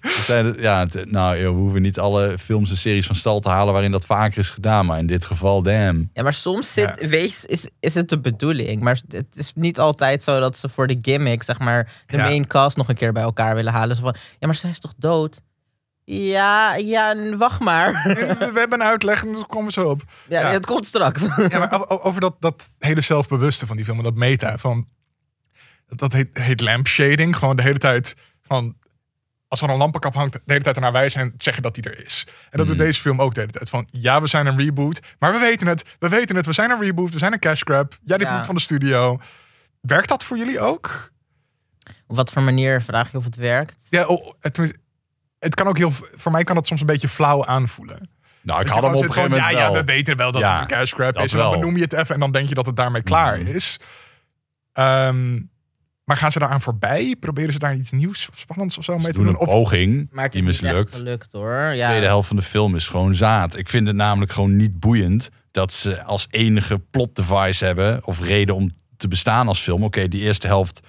Zijn, ja, het- nou, joh, we hoeven niet alle films en series van stal te halen waarin dat vaker is gedaan. Maar in dit geval, damn.
Ja, maar soms zit, weet, is, is het de bedoeling. Maar het is niet altijd zo dat ze voor de gimmick, zeg maar, de
Ja.
main cast nog een keer bij elkaar willen halen. Zo van, ja, maar zij is toch dood? Ja, ja, wacht maar.
We hebben een uitleg en daar komen we zo op.
Ja,
Ja.
het komt straks.
Ja, maar over dat, dat hele zelfbewuste van die film, en dat meta, van, dat, heet, heet lampshading. Gewoon de hele tijd van, als er een lampenkap hangt, de hele tijd ernaar wijzen en zeggen dat die er is. En dat doet deze film ook de hele tijd. Van, ja, we zijn een reboot, maar we weten het, we weten het, we zijn een reboot, we zijn een cash grab. Jij dit
Ja.
moet van de studio. Werkt dat voor jullie ook?
Op wat voor manier vraag je of het werkt?
Ja, oh, het, het kan ook heel, voor mij kan het soms een beetje flauw aanvoelen.
Nou, ik
Dat
had
je
hem op een gegeven moment
Ja, ja,
wel.
we weten wel dat
Ja,
het een cash grab
dat
is. En dan benoem je het even en dan denk je dat het daarmee klaar
Mhm.
is. Ehm, maar gaan ze daaraan voorbij? Proberen ze daar iets nieuws of spannends of zo mee
Ze
te
doen
doen?
een
Of,
poging,
Maar het is
die mislukt.
gelukt hoor.
De
Ja.
tweede helft van de film is gewoon zaad. Ik vind het namelijk gewoon niet boeiend dat ze als enige plot device hebben of reden om te bestaan als film. Oké, die eerste helft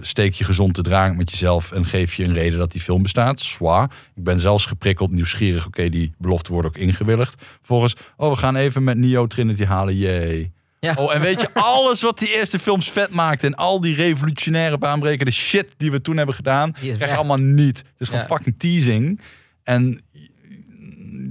steek je gezond te dragen met jezelf en geef je een reden dat die film bestaat. Zwaar. Ik ben zelfs geprikkeld, nieuwsgierig. Oké, die belofte wordt ook ingewilligd. Volgens, oh, we gaan even met Neo Trinity halen. Jee.
Ja.
Oh, en weet je, alles wat die eerste films vet maakte en al die revolutionaire baanbrekende shit die we toen hebben gedaan, krijg je allemaal niet. Het is gewoon
Ja.
fucking teasing. En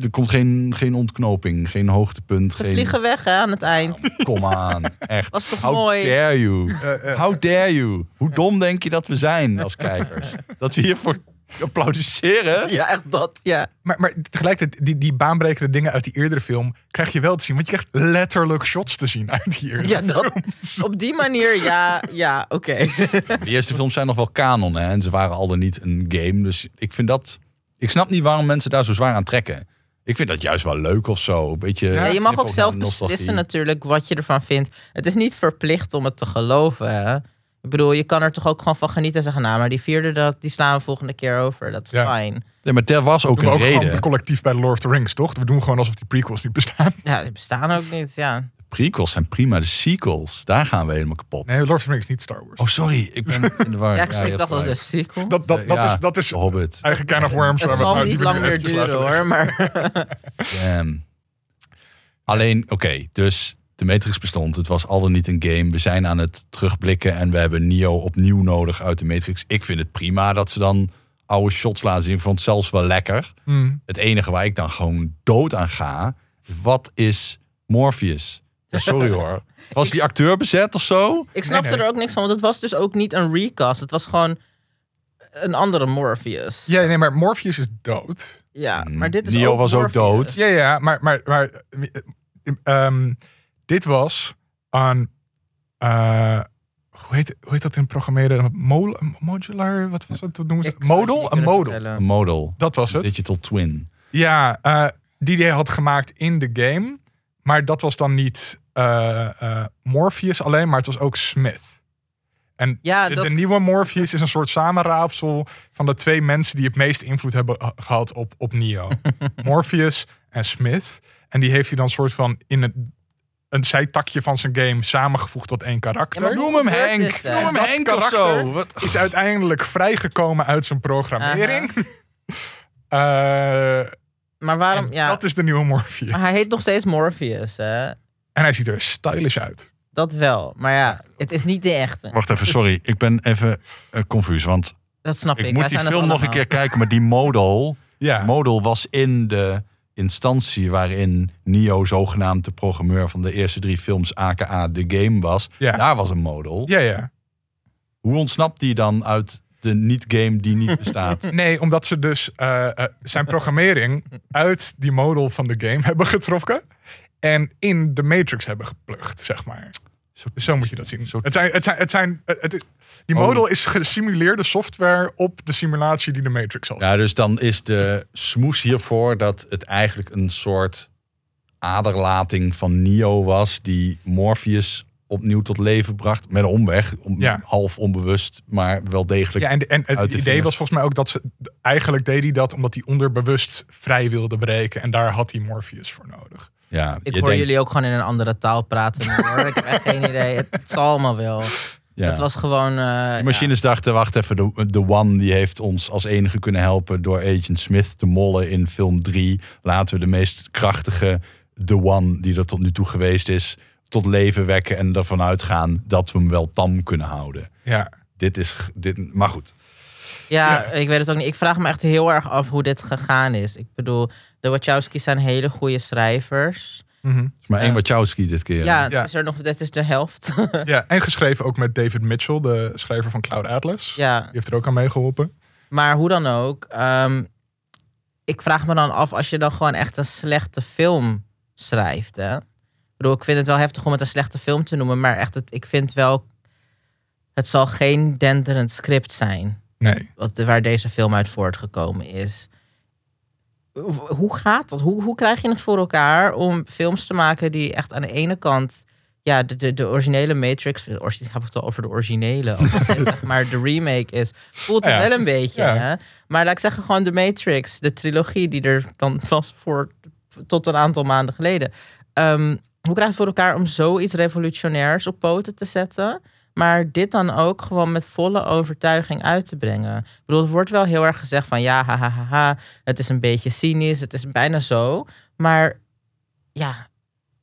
er komt geen, geen ontknoping, geen hoogtepunt.
Ze
geen...
vliegen weg hè, aan het eind.
Kom aan, echt.
Was toch
How
mooi?
dare you?
eh, eh,
How dare you? Hoe dom denk je dat we zijn als kijkers? Dat we hiervoor applaudisseren?
Ja, echt dat. Ja.
maar, maar tegelijkertijd, die, die baanbrekende dingen uit die eerdere film krijg je wel te zien. Want je krijgt letterlijk shots te zien uit die eerdere
Ja, dat, op die manier, ja, ja oké.
De eerste films zijn nog wel kanon hè? en ze waren al dan niet een game. Dus ik vind dat... Ik snap niet waarom mensen daar zo zwaar aan trekken. Ik vind dat juist wel leuk of zo. Een beetje,
Ja,
Ja, je mag ook zelf beslissen natuurlijk wat je ervan vindt. Het is niet verplicht om het te geloven. Hè? Ik bedoel, je kan er toch ook gewoon van genieten en zeggen... nou, maar die vierde, dat, die slaan we volgende keer over. Dat is
Ja.
fijn.
Nee, maar er was ook een
ook
reden.
collectief bij The Lord of the Rings, toch? We doen gewoon alsof die prequels niet bestaan.
Ja, die bestaan ook niet, ja.
Prequels zijn prima, de sequels, daar gaan we helemaal kapot.
Nee, Lord of the Rings is niet Star Wars.
Oh, sorry, ik ben in de war.
Ja, ik, dacht dat de sequel.
dat, dat, dat,
Ja,
is, dat is
Hobbit.
eigen can of worms.
het zal niet lang meer duren hoor, maar...
Damn. Alleen, oké, dus de Matrix bestond. Het was al dan niet een game. We zijn aan het terugblikken en we hebben Neo opnieuw nodig uit de Matrix. Ik vind het prima dat ze dan oude shots laten zien. Ik vond het zelfs wel lekker.
Hmm.
Het enige waar ik dan gewoon dood aan ga, wat is Morpheus? Ja, sorry hoor. Was die acteur bezet of zo?
Ik snapte
Nee, nee.
er ook niks van, want het was dus ook niet een recast. Het was gewoon een andere Morpheus.
Ja, nee, maar Morpheus is dood.
Ja, maar dit is
Neo
ook
was ook
Morpheus.
dood.
Ja, ja, maar, maar, maar eh, ehm, dit was aan, eh, hoe, heet, hoe heet dat in programmeren? Mol, modular, wat was dat? Wat noemen ze?
Ik niet
Een
vertellen.
Een model.
Dat was het.
Digital twin.
Ja, eh, die hij had gemaakt in de game. Maar dat was dan niet Morpheus alleen, maar het was ook Smith. En
Ja,
de,
dat-
de nieuwe Morpheus is een soort samenraapsel van de twee mensen die het meest invloed hebben ha- gehad op, op Neo. Morpheus en Smith. En die heeft hij dan soort van in een, een zijtakje van zijn game samengevoegd tot één karakter.
Ja,
Noem hem Henk.
dit?
Noem hem
Dat
Henk of
karakter
zo. Wat?
is uiteindelijk vrijgekomen uit zijn programmering. Eh,
Maar waarom,
en
ja,
Dat is de nieuwe Morpheus.
maar hij heet nog steeds Morpheus, hè?
En hij ziet er stylish uit.
Dat wel. Maar ja, het is niet de echte.
Wacht even, sorry. Ik ben even uh, confus. Want
Dat snap ik.
ik
Wij
moet die
zijn
film nog een keer kijken. Maar die model,
Ja.
model was in de instantie waarin Neo zogenaamd de programmeur van de eerste drie films, aka de game was.
Ja.
Daar was een model.
Ja, ja.
Hoe ontsnapt die dan uit de niet-game die niet bestaat.
Nee, omdat ze dus eh, eh, zijn programmering uit die model van de game hebben getrokken. En in de Matrix hebben geplukt, zeg maar. Dus zo moet je dat zien. Het zijn, het zijn, het zijn, het is, die
Oh.
model is gesimuleerde software op de simulatie die de Matrix al.
Ja, dus dan is de smoes hiervoor dat het eigenlijk een soort aderlating van Neo was, die Morpheus opnieuw tot leven bracht. Met een omweg, om,
Ja.
half onbewust, maar wel degelijk.
Ja, en, en het idee
vingers.
was volgens mij ook dat ze eigenlijk deed hij dat omdat hij onderbewust vrij wilde breken. En daar had hij Morpheus voor nodig.
Ja,
Ik hoor
denkt-
jullie ook gewoon in een andere taal praten. Hoor. Ik heb echt geen idee. Het, het zal allemaal wel.
ja.
Het was gewoon... eh,
De machines dachten, wacht even, de, de One die heeft ons als enige kunnen helpen door Agent Smith te mollen in film 3. Laten we de meest krachtige The One die er tot nu toe geweest is, tot leven wekken en ervan uitgaan dat we hem wel tam kunnen houden.
Ja,
Dit is, dit, maar goed.
Ja,
Ja.
ik weet het ook niet. Ik vraag me echt heel erg af hoe dit gegaan is. Ik bedoel, de Wachowski's zijn hele goede schrijvers.
Mhm.
Maar één. Wachowski dit keer.
Ja,
Ja.
het is er nog, dit is de helft.
ja, en geschreven ook met David Mitchell, de schrijver van Cloud Atlas.
ja,
Die heeft er ook aan meegeholpen.
maar hoe dan ook. ehm, ik vraag me dan af als je dan gewoon echt een slechte film schrijft. Hè? Ik bedoel, ik vind het wel heftig om het een slechte film te noemen. Maar echt, het, ik vind wel... Het zal geen denderend script zijn.
Nee.
wat, waar deze film uit voortgekomen is. Hoe- gaat dat? Hoe, hoe krijg je het voor elkaar om films te maken die echt aan de ene kant... Ja, de, de, de originele Matrix... de Ik heb het al over de originele. Zeg maar de remake is. Voelt het
Ja.
wel een beetje,
Ja.
hè? Maar laat ik zeggen, gewoon de Matrix. De trilogie die er dan was voor... Tot een aantal maanden geleden. Ehm, hoe krijg je het voor elkaar om zoiets revolutionairs op poten te zetten... Maar dit dan ook gewoon met volle overtuiging uit te brengen. Ik bedoel, het wordt wel heel erg gezegd van ja, ha, ha, ha, ha. Het is een beetje cynisch, het is bijna zo. Maar ja,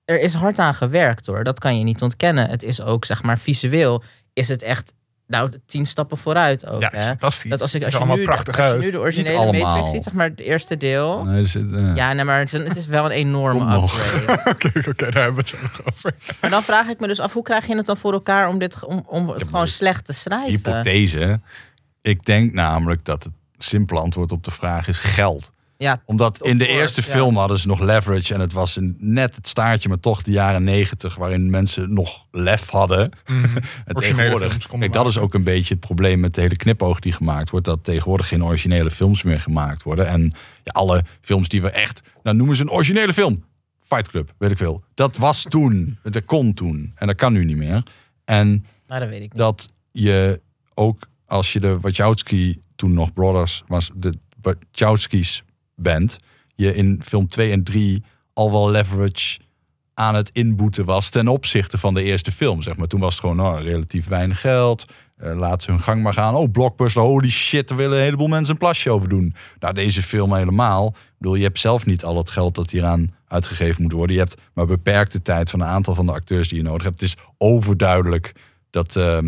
er is hard aan gewerkt hoor. Dat kan je niet ontkennen. Het is ook, zeg maar, visueel is het echt, nou, tien stappen vooruit ook.
Ja, het is
hè?
fantastisch.
Dat als, ik,
het
als, je nu,
allemaal prachtig
als je nu de originele
allemaal.
Matrix ziet, zeg maar, het eerste deel.
Nee, zit, eh,
Ja, nee, maar het is, het is wel een enorme
Komt nog.
upgrade.
Oké, oké, daar hebben we het zo nog over.
Maar dan vraag ik me dus af, hoe krijg je het dan voor elkaar om, dit, om, om het gewoon slecht te schrijven?
hypothese. Ik denk namelijk dat het simpele antwoord op de vraag is geld.
Ja,
Omdat in de
course,
eerste
ja.
film hadden ze nog leverage. En het was een, net het staartje, maar toch de jaren negentig. Waarin mensen nog lef hadden. en tegenwoordig. Kijk, dat is ook een beetje het probleem met de hele knipoog die gemaakt wordt. Dat tegenwoordig geen originele films meer gemaakt worden. En ja, alle films die we echt. Nou, noemen ze een originele film. Fight Club, weet ik veel. Dat was toen. Dat kon toen. En dat kan nu niet meer. En
nou, dat weet ik niet.
dat je ook als je de Wachowski toen nog Brothers was, de Wachowskis bent, je in film 2 en 3 al wel leverage aan het inboeten was ten opzichte van de eerste film. Zeg maar. Toen was het gewoon nou, relatief weinig geld. Eh, laat ze hun gang maar gaan. Oh, blockbuster, holy shit, er willen een heleboel mensen een plasje over doen. Nou, deze film helemaal. Ik bedoel, je hebt zelf niet al het geld dat hieraan uitgegeven moet worden. Je hebt maar beperkte tijd van een aantal van de acteurs die je nodig hebt. Het is overduidelijk dat eh,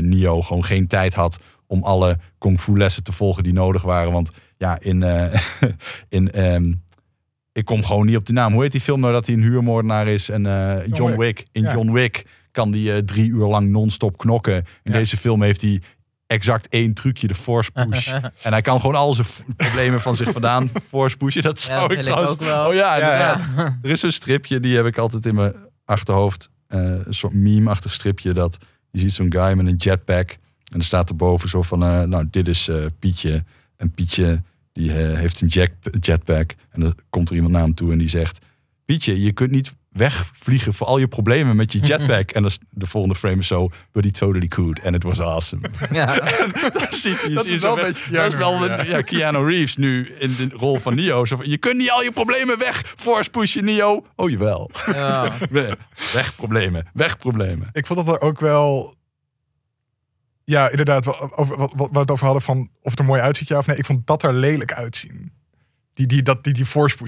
Neo gewoon geen tijd had om alle kung fu lessen te volgen die nodig waren. Want ja, in, eh, in ehm, ik kom gewoon niet op de naam. Hoe heet die film nou dat hij een huurmoordenaar is en eh, John,
Wick.
Wick. In
Ja.
John Wick kan die eh, drie uur lang non-stop knokken. In
Ja.
deze film heeft hij exact één trucje, de force push. en hij kan gewoon al zijn problemen van zich vandaan force pushen. Dat
Ja,
zou
dat
ik trouwens...
ook wel.
Oh ja, inderdaad. Er is zo'n stripje, die heb ik altijd in mijn achterhoofd. Een soort meme-achtig stripje. Dat je ziet zo'n guy met een jetpack. En er staat erboven zo van, nou, dit is Pietje. En Pietje, die eh, heeft een jet, jetpack. En dan komt er iemand naar hem toe en die zegt... Pietje, je kunt niet wegvliegen voor al je problemen met je jetpack. en dan is de volgende frame is zo, but he totally could. En it was awesome.
Ja.
Dan
Dat
zie je
is
zo
wel een
weg-
beetje
Dat is wel
Keanu,
een-
ja.
ja, Keanu Reeves nu in de rol van Neo. Zo van, je kunt niet al je problemen weg. Force pushen, Neo. Oh, jawel.
Ja.
Weg problemen. Weg problemen.
Ik vond dat er ook wel. Ja, inderdaad, over, wat, wat we het over hadden van of het er mooi uitziet, ja of nee. Ik vond dat er lelijk uitzien. Die die, dat, die, die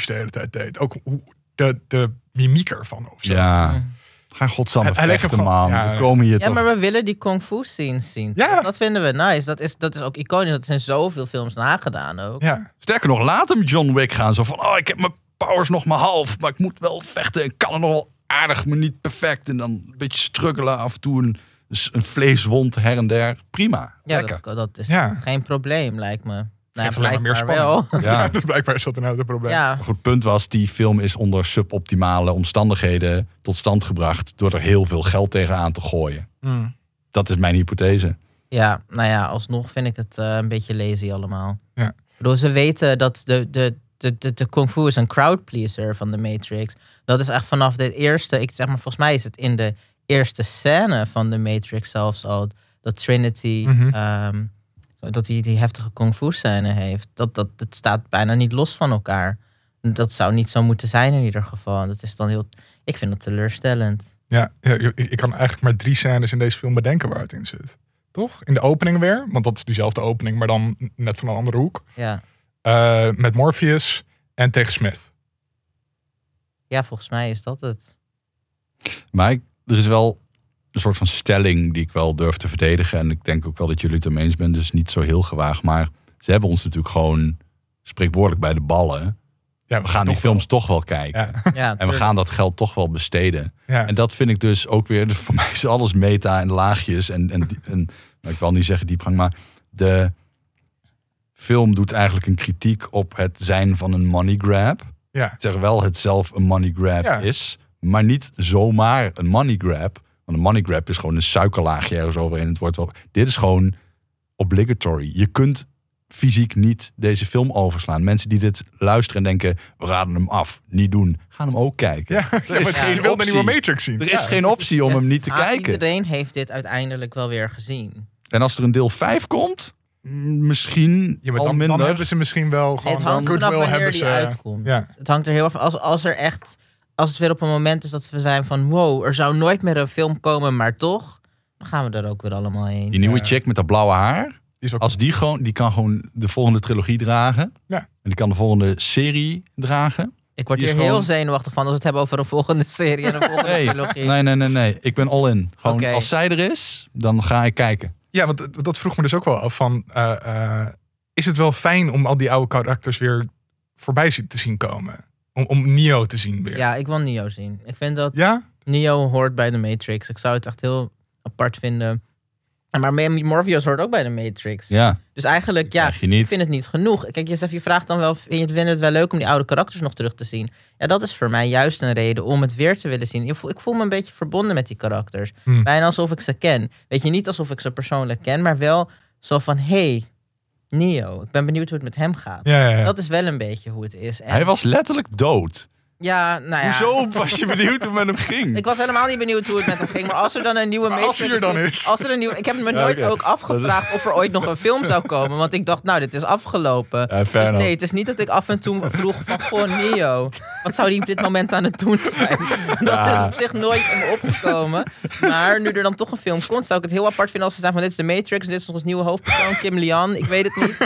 de hele tijd deed. Ook hoe de, de mimiek ervan of zo.
Ja. Ga godsamme
Hij- hij lijkt
vechten,
hem gewoon-
man.
ja.
We komen hier
Ja,
toch...
maar we willen die kung fu scenes zien.
Ja.
Dat vinden we nice. Dat is, dat is ook iconisch. Dat in zoveel films nagedaan ook.
Ja.
Sterker nog, later met John Wick gaan. Zo van, oh, ik heb mijn powers nog maar half. Maar ik moet wel vechten. Ik kan het nog wel aardig, maar niet perfect. En dan een beetje struggelen af en toe. Een vleeswond her en der. Prima.
Ja,
Lekker.
dat, dat is
Ja.
geen probleem, lijkt me. Nou, ja,
Geeft alleen maar meer
blijkbaar wel.
spanning.
Ja.
dus blijkbaar is dat inderdaad het probleem.
Ja,
Maar goed, punt was, die film is onder suboptimale omstandigheden tot stand gebracht door er heel veel geld tegenaan te gooien.
Mm.
Dat is mijn hypothese.
ja, nou ja, alsnog vind ik het eh, een beetje lazy allemaal.
Ja.
Bedoel, ze weten dat de, de, de, de, de kung fu is een crowd pleaser van de Matrix. Dat is echt vanaf de eerste, ik zeg maar, volgens mij is het in de eerste scène van de Matrix zelfs al, dat Trinity,
Mhm.
ehm, dat hij die heftige kung fu scène heeft. Dat, dat, dat staat bijna niet los van elkaar. Dat zou niet zo moeten zijn in ieder geval. Dat is dan heel, ik vind dat teleurstellend.
Ja, ja, ik, ik kan eigenlijk maar drie scènes in deze film bedenken waar het in zit. Toch? In de opening weer, want dat is diezelfde opening, maar dan net van een andere hoek.
Ja,
Eh, met Morpheus en tegen Smith.
ja volgens mij is dat het.
Maar ik- er is wel een soort van stelling die ik wel durf te verdedigen. En ik denk ook wel dat jullie het ermee eens bent. Dus niet zo heel gewaagd. Maar ze hebben ons natuurlijk gewoon spreekwoordelijk bij de ballen.
Ja,
We gaan die films toch wel kijken.
Ja,
Ja,
En we gaan dat geld toch wel besteden.
ja.
En dat vind ik dus ook weer. Dus voor mij is alles meta en laagjes. En, en, en nou, ik wil niet zeggen diepgang, maar de film doet eigenlijk een kritiek op het zijn van een money grab.
ja.
Terwijl het zelf een money grab
Ja.
is. Maar niet zomaar een money grab. Want een money grab is gewoon een suikerlaagje ergens overheen. Het wordt wel. Dit is gewoon obligatory. Je kunt fysiek niet deze film overslaan. Mensen die dit luisteren en denken: we raden hem af, niet doen, gaan hem ook kijken.
Ja, maar
is
je
geen
wil de nieuwe Matrix zien.
Er is
Ja.
geen optie om hem niet te
Ah,
kijken.
Iedereen heeft dit uiteindelijk wel weer gezien.
En als er een deel 5 komt, mm, misschien
Ja, maar
al minder.
dan hebben ze misschien wel gewoon
het hangt vanaf
goodwill
wanneer
hebben
die
ze.
uitkomt.
Ja.
Het hangt er heel erg van. Als, als er echt. Als het weer op een moment is dat we zijn van. Wow, er zou nooit meer een film komen, maar toch. Dan gaan we er ook weer allemaal heen.
Die nieuwe
Ja.
chick met dat blauwe haar.
Is ook
Als die gewoon, die kan gewoon de volgende trilogie dragen.
Ja.
En die kan de volgende serie dragen.
Ik word hier heel
gewoon-
zenuwachtig van als we het hebben over een volgende serie en een volgende
Nee,
trilogie.
nee, nee, nee, nee. Ik ben all in. Gewoon als zij er is, dan ga ik kijken.
Ja, want dat- vroeg me dus ook wel af van... eh, eh, is het wel fijn om al die oude karakters weer voorbij te zien komen? Om, om Neo te zien weer?
Ja, ik wil Neo zien. Ik vind dat
Ja?
Neo hoort bij de Matrix. Ik zou het echt heel apart vinden. En Maar Morpheus hoort ook bij de Matrix.
Ja,
Dus eigenlijk, ja,
krijg je niet.
ik vind het niet genoeg. Kijk, Jessef, je vraagt dan wel, vind je het, wel leuk om die oude karakters nog terug te zien? Ja, dat is voor mij juist een reden om het weer te willen zien. Ik voel, ik voel me een beetje verbonden met die karakters.
Hmm.
Bijna alsof ik ze ken. Weet je, niet alsof ik ze persoonlijk ken, maar wel zo van, hey, Neo, ik ben benieuwd hoe het met hem gaat.
Ja, ja, ja.
Dat is wel een beetje hoe het is. En,
Hij was letterlijk dood.
Ja, nou ja.
Hoezo was je benieuwd hoe het met hem ging?
Ik was helemaal niet benieuwd hoe het met hem ging. Maar als er dan een nieuwe
Maar
Matrix...
als er dan is.
Als er een nieuwe, ik heb me
Ja,
nooit ook afgevraagd of er ooit nog een film zou komen. Want ik dacht, nou, dit is afgelopen. Dus nee, het is niet dat ik af en toe vroeg van... Goh, Neo, wat zou die op dit moment aan het doen zijn? Dat
Ja.
is op zich nooit in me opgekomen. Maar nu er dan toch een film komt... zou ik het heel apart vinden als ze zijn van... Dit is de Matrix, dit is ons nieuwe hoofdpersoon, Kim Lian. Ik weet het niet.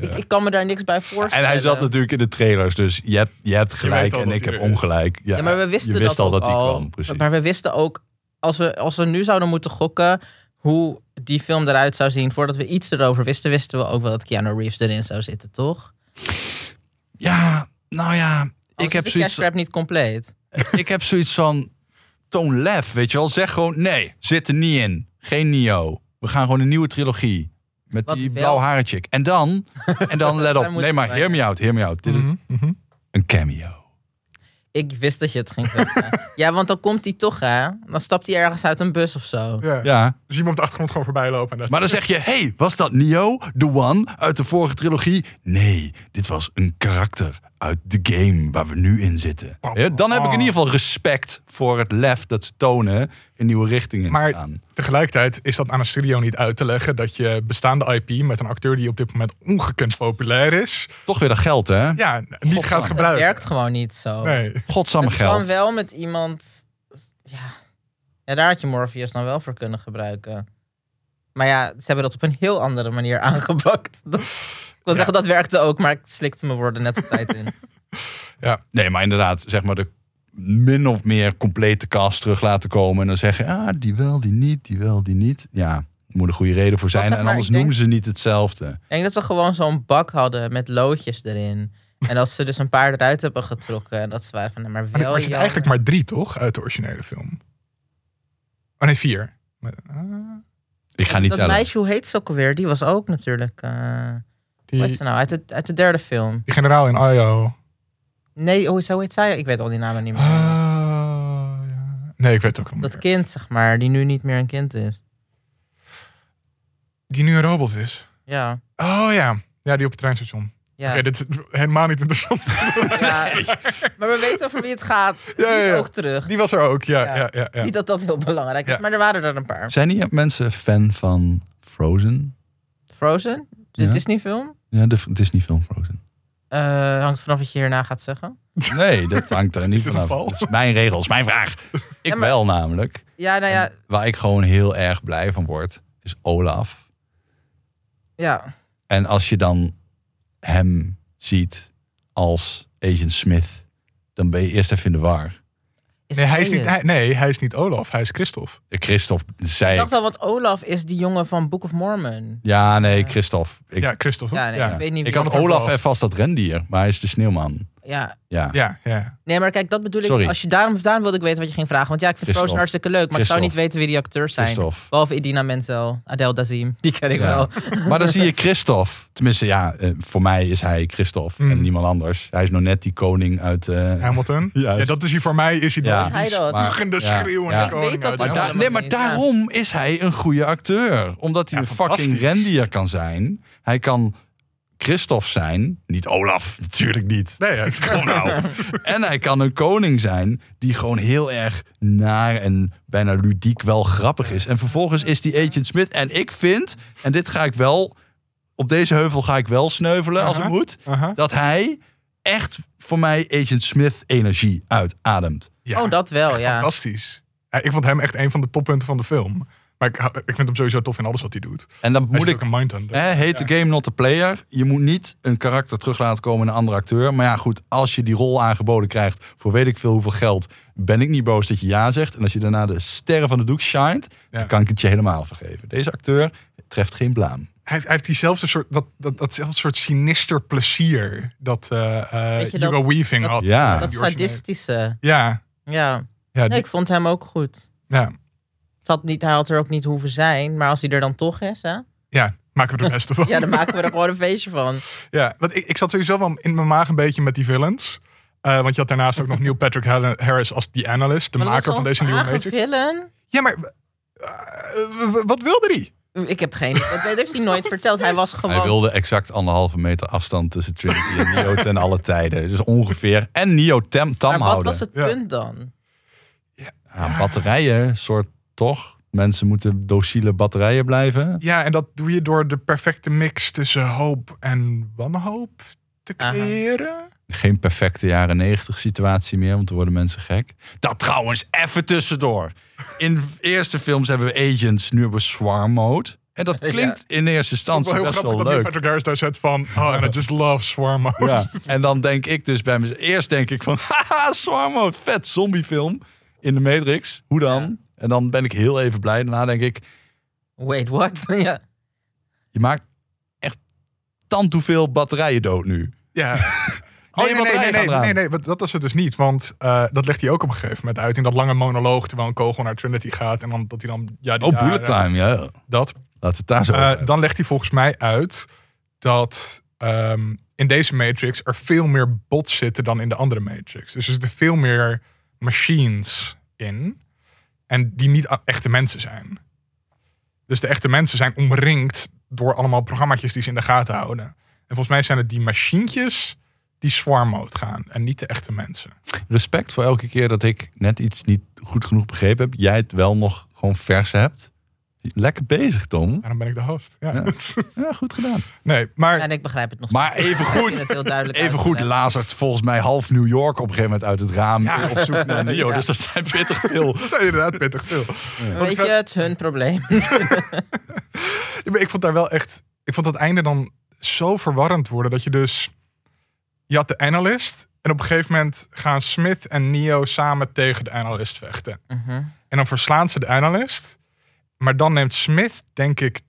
Ik, ik kan me daar niks bij voorstellen.
En hij zat natuurlijk in de trailers, dus je hebt, je hebt gelijk en ik heb ongelijk. Ja,
Ja, maar we wisten
je wist
dat
al dat hij
al.
kwam, precies.
Maar we wisten ook, als we, als we nu zouden moeten gokken hoe die film eruit zou zien, voordat we iets erover wisten, wisten we ook wel dat Keanu Reeves erin zou zitten, toch?
Ja, nou ja,
Als
ik heb,
de
zoiets,
niet compleet.
ik heb zoiets van toon lef, weet je wel. Zeg gewoon, nee, zit er niet in. Geen Neo. We gaan gewoon een nieuwe trilogie. Met
Wat
die blauw haren chick. En dan, en dan let op. Nee, maar hear me out, hear me out. Dit is
Mhm, mhm.
een cameo.
Ik wist dat je het ging zeggen. ja, want dan komt hij toch, hè? Dan stapt hij ergens uit een bus of zo.
Ja.
Ja,
Zie je hem op de achtergrond gewoon voorbij lopen. En dat-
maar dan zeg je, hey, was dat Neo, the one, uit de vorige trilogie? Nee, dit was een karakter uit de game waar we nu in zitten. Ja, dan heb ik in ieder geval respect voor het lef dat ze tonen in nieuwe richtingen
Maar-
te gaan.
Tegelijkertijd is dat aan een studio niet uit te leggen dat je bestaande IP met een acteur die op dit moment ongekend populair is,
Toch weer dat geld, hè?
ja, niet
Godsnaam.
gaat
Het
gebruiken.
werkt gewoon niet zo.
Nee.
Godsamme
het kan
geld.
wel met iemand... Ja. ja, daar had je Morpheus dan wel voor kunnen gebruiken. Maar ja, ze hebben dat op een heel andere manier aangepakt. Dat- ik wil
Ja.
zeggen, dat werkte ook, maar ik slikte mijn woorden net op tijd in.
Nee, maar inderdaad, zeg maar de min of meer complete cast terug laten komen. En dan zeggen, ah, die wel, die niet, die wel, die niet. Ja, er moet een goede reden voor zijn.
zeg
En
maar,
anders
denk-
noemen ze niet hetzelfde.
Ik denk dat ze gewoon zo'n bak hadden met loodjes erin. En dat ze dus een paar eruit hebben getrokken. En dat ze waren van, nou, maar
Maar
wel
er zitten
jammer.
eigenlijk maar drie, toch? Uit de originele film. Oh nee, vier.
Ik ga niet
dat
tellen.
meisje, hoe heet ze ook alweer? Die was ook natuurlijk... hoe heet
die,
ze nou? Uit de, uit de derde film.
die generaal in Io.
Nee, oh, zo heet zij. Ik weet al die namen niet meer.
Ah, ja. Nee, ik weet het ook nog
dat
niet.
kind, zeg maar, die nu niet meer een kind is.
Die nu een robot is.
Ja,
Oh ja. Ja, die op het treinstation.
ja.
Oké, dit is helemaal niet interessant.
ja. Maar we weten over wie het gaat. Die
Ja, ja,
is
ja.
ook terug.
Die was er ook, ja.
Ja.
ja. ja, ja,
Niet dat dat heel belangrijk is, maar er waren er een paar.
Zijn hier mensen fan van Frozen?
Frozen, de
Ja.
Disney film.
Ja, de Disney film Frozen.
Eh, hangt vanaf wat je hierna gaat zeggen.
Nee, dat hangt er niet
Is dit een
vanaf.
val?
Dat is mijn regel, dat is mijn vraag. Ik
maar-
wel namelijk.
Ja, nou ja,
Waar ik gewoon heel erg blij van word, is Olaf.
ja.
En als je dan hem ziet als Agent Smith, dan ben je eerst even in de war.
Is
Nee, hij is niet, hij, nee, hij is niet Olaf. Hij is Christophe.
Christophe
Ik
zei...
dacht al, want Olaf is die jongen van Book of Mormon.
Ja, nee, Christophe. Ik,
ja, Christophe.
Ja, nee,
ja.
ik weet niet
ik had Olaf even als dat rendier, maar hij is de sneeuwman.
Ja,
Ja.
ja, ja.
nee, maar kijk, dat bedoel ik.
Sorry.
Als je daarom, daarom wilde ik weten wat je ging vragen. Want ja, ik vind. Frozen hartstikke leuk, maar ik zou niet weten wie die acteurs zijn.
Christophe.
Behalve Idina Menzel, Adele Dazim, die ken ik
Ja.
wel.
Maar dan zie je Christophe. Tenminste, ja, eh, voor mij is hij Christophe
Mm.
en niemand anders. Hij is nog net die koning uit... eh,
Hamilton.
Juist.
Ja, dat is hij voor mij. Is hij
Ja.
Is hij
Die
dat?
Schreeuwende
ja.
koning
Ik weet dat
uit
dus
da- nee, maar daarom is hij een goede acteur. Omdat hij
Ja,
een fucking rendier kan zijn. Hij kan Christophe zijn. Niet Olaf, natuurlijk niet.
Nee, ja.
Kom nou. En hij kan een koning zijn die gewoon heel erg naar en bijna ludiek wel grappig is. En vervolgens is die Agent Smith. En ik vind, en dit ga ik wel, op deze heuvel ga ik wel sneuvelen als het moet.
Aha.
Dat hij echt voor mij Agent Smith energie uitademt.
Ja,
Oh, dat wel,
echt
ja.
Fantastisch. Ja, ik vond hem echt een van de toppunten van de film. Maar ik, vind hem sowieso tof in alles wat hij doet.
En dan
Hij
moet ik
ook een mindhunter.
Hè, heet de game not the player. Je moet niet een karakter terug laten komen in een andere acteur. Maar ja, goed, als je die rol aangeboden krijgt voor weet ik veel hoeveel geld, ben ik niet boos dat je ja zegt. En als je daarna de sterren van de doek shined,
Ja.
dan kan ik het je helemaal vergeven. Deze acteur treft geen blaam.
Hij, heeft- hij heeft diezelfde soort, dat, dat, datzelfde soort sinister plezier dat eh eh
je
Hugo
dat-
Weaving
dat-
had.
Ja.
Dat sadistische.
Ja,
Ja.
ja,
Nee,
die-
ik vond hem ook goed.
ja,
Het had niet, hij had er ook niet hoeven zijn, maar als hij er dan toch is, hè?
ja, maken we er het beste van.
Ja, dan maken we er gewoon een feestje van.
Ja, want ik, ik zat sowieso wel in mijn maag een beetje met die villains. Eh, want je had daarnaast ook nog Neil Patrick Harris als die analyst, de
Maar
maker van deze nieuwe Matrix.
villain.
Ja, maar eh, wat wilde die?
Ik heb geen... Dat heeft hij nooit verteld. Hij was gewoon...
Hij wilde exact anderhalve meter afstand tussen Trinity en Neo ten alle tijden. Dus ongeveer. En Neo tem, tam
maar wat
houden.
was het
Ja.
punt dan?
Ja, batterijen, soort toch? Mensen moeten docile batterijen blijven.
Ja, en dat doe je door de perfecte mix tussen hoop en wanhoop te
Aha.
creëren.
Geen perfecte jaren negentig situatie meer, want dan worden mensen gek. Dat trouwens, even tussendoor. In eerste films hebben we agents, nu hebben we swarm mode. En dat klinkt in eerste
is wel
instantie
heel
best
grappig
wel
dat
leuk.
Patrick Harris daar zet van... Oh, and I just love swarm mode.
Ja. En dan denk ik dus bij mezelf... Eerst denk ik van, haha, swarm mode, vet zombiefilm in de Matrix. Hoe dan? En dan ben ik heel even blij. Daarna denk ik,
Wait, what? ja.
je maakt echt tand hoeveel batterijen dood nu.
Ja. Nee, nee, nee,
batterijen
nee, nee, nee, dat was het dus niet. Want eh, dat legt hij ook op een gegeven moment uit in dat lange monoloog... terwijl een kogel naar Trinity gaat en dan dat hij dan... Ja, die
Oh,
jaren-
bullet time, ja.
Dat.
Laten we het daar zo
Eh, dan legt hij volgens mij uit dat ehm, in deze Matrix er veel meer bots zitten dan in de andere Matrix. Dus er zitten veel meer machines in. En die niet echte mensen zijn. Dus de echte mensen zijn omringd door allemaal programmaatjes die ze in de gaten houden. En volgens mij zijn het die machientjes die swarm mode gaan. En niet de echte mensen.
Respect voor elke keer dat ik net iets niet goed genoeg begrepen heb. Jij het wel nog gewoon vers hebt. Lekker bezig, Tom.
Daarom ben ik de host. Ja.
Ja. Ja, goed gedaan.
nee, maar
En ik begrijp het nog
Maar
steeds.
even goed,
het heel duidelijk
even goed lazert volgens mij half New York op een gegeven moment uit het raam
Ja.
op zoek naar Neo.
Ja.
Dus dat zijn pittig veel.
dat zijn inderdaad pittig veel.
Weet je, het is hun probleem.
Maar ik vond daar wel echt. Ik vond dat einde dan zo verwarrend worden dat je dus. Je had de analyst. En op een gegeven moment gaan Smith en Neo samen tegen de analyst vechten.
Mhm.
En dan verslaan ze de analyst. Maar dan neemt Smith, denk ik,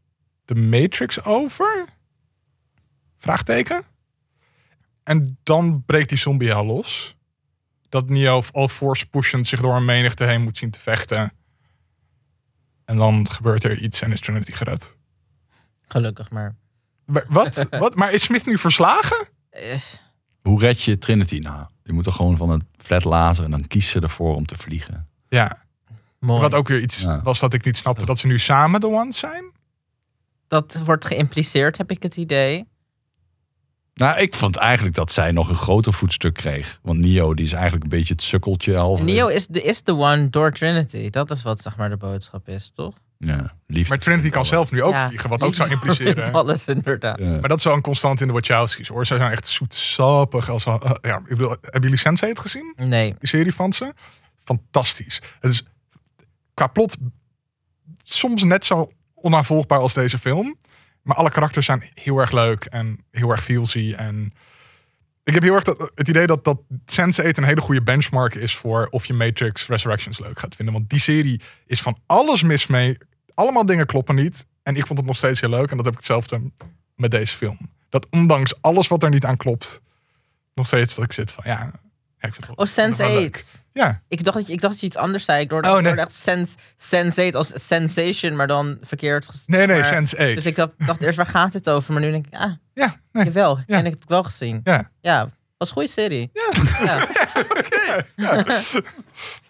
de Matrix over? Vraagteken. En dan breekt die zombie al los. Dat Neo al force pushend zich door een menigte heen moet zien te vechten. En dan gebeurt er iets en is Trinity gered.
Gelukkig maar.
Maar, wat? wat? Maar is Smith nu verslagen?
Hoe red je Trinity nou? Je moet er gewoon van een flat lazen en dan kies ze ervoor om te vliegen.
Ja.
Mooi.
Wat ook weer iets
Ja.
was dat ik niet snapte. Dat ze nu samen de ones zijn?
Dat wordt geïmpliceerd, heb ik het idee.
Nou, ik vond eigenlijk dat zij nog een groter voetstuk kreeg. Want Neo die is eigenlijk een beetje het sukkeltje half.
Neo is de, is de one door Trinity. Dat is wat zeg maar de boodschap is, toch?
Ja, liefde.
Maar Trinity kan zelf nu ook
Ja,
vliegen. Wat ook zou impliceren.
alles inderdaad.
Ja.
Maar dat is wel een constant in de Wachowski's hoor. Zij zijn echt zoetsappig. Als, uh, ja, ik bedoel, hebben jullie Sense het gezien?
Nee.
Die serie van ze? Fantastisch. Het is qua plot soms net zo onaanvolgbaar als deze film. Maar alle karakters zijn heel erg leuk en heel erg feelsy. En ik heb heel erg dat, het idee dat, dat Sense8 een hele goede benchmark is voor of je Matrix Resurrections leuk gaat vinden. Want die serie is van alles mis mee. Allemaal dingen kloppen niet. En ik vond het nog steeds heel leuk. En dat heb ik hetzelfde met deze film. Dat ondanks alles wat er niet aan klopt, nog steeds dat ik zit van ja. Ja ik vind het
Oh, Sense
wel leuk.
8.
Ja,
Ik dacht, dat je, ik dacht dat je iets anders zei. Ik hoorde,
Oh,
ik
nee.
hoorde echt sense, sense 8 als sensation, maar dan verkeerd.
nee, nee,
maar-
Sense 8.
Dus ik dacht, dacht eerst, waar gaat dit over? Maar nu denk ik, ah,
Ja, nee.
jawel.
Ja.
En ik heb het wel gezien.
Ja.
Ja, was een goede serie. Ja.
There you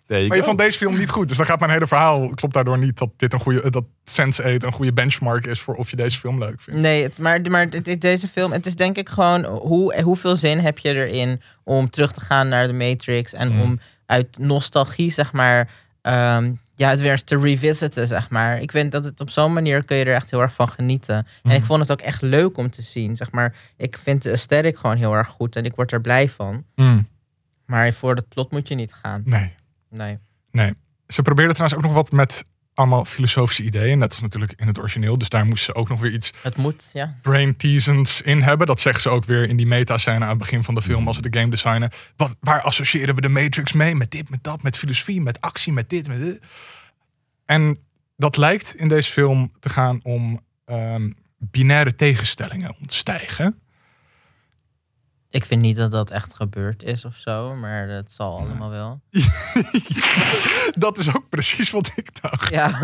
Maar je vond deze film niet goed. Dus dan gaat mijn hele verhaal. Klopt daardoor niet dat dit een goede. Dat Sense8 een goede benchmark is voor of je deze film leuk vindt.
Nee, het, maar, maar dit- deze film, het is denk ik gewoon, hoe, hoeveel zin heb je erin om terug te gaan naar de Matrix en
Mm.
om uit nostalgie, zeg maar, ehm, ja, het weer eens te revisiten, zeg maar. Ik vind dat het op zo'n manier kun je er echt heel erg van genieten. En
Mm.
ik vond het ook echt leuk om te zien, zeg maar. Ik vind de aesthetic gewoon heel erg goed en ik word er blij van.
Mm,
Maar voor het plot moet je niet gaan.
nee,
Nee.
nee. Ze probeerden trouwens ook nog wat met allemaal filosofische ideeën. Net als natuurlijk in het origineel. Dus daar moesten ze ook nog weer iets
Het moet, ja.
brain teasens in hebben. Dat zeggen ze ook weer in die meta-scène aan het begin van de film. Als ze de game designen. Wat, waar associëren we de Matrix mee? Met dit, met dat, met filosofie, met actie, met dit, met dit. En dat lijkt in deze film te gaan om ehm, binaire tegenstellingen ontstijgen.
Ik vind niet dat dat echt gebeurd is of zo, maar dat zal allemaal wel.
dat is ook precies wat ik dacht.
Ja.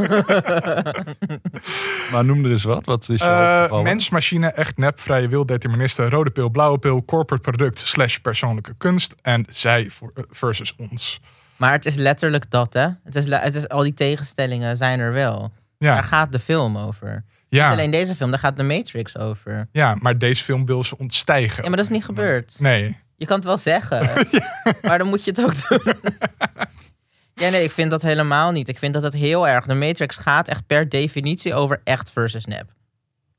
Maar noem er eens wat. Wat is je
Eh, mens, machine, echt nep, vrije wil, deterministen, rode pil, blauwe pil, corporate product, slash persoonlijke kunst. En zij eh, versus ons.
Maar het is letterlijk dat, hè? Het is, het is, al die tegenstellingen zijn er wel. Daar
Ja,
gaat de film over. Niet
ja,
alleen deze film, daar gaat de Matrix over.
ja, maar deze film wil ze ontstijgen.
Ja, maar dat is niet gebeurd.
Nee.
Je kan het wel zeggen, maar dan moet je het ook doen. ja, nee, ik vind dat helemaal niet. Ik vind dat het heel erg... De Matrix gaat echt per definitie over echt versus nep.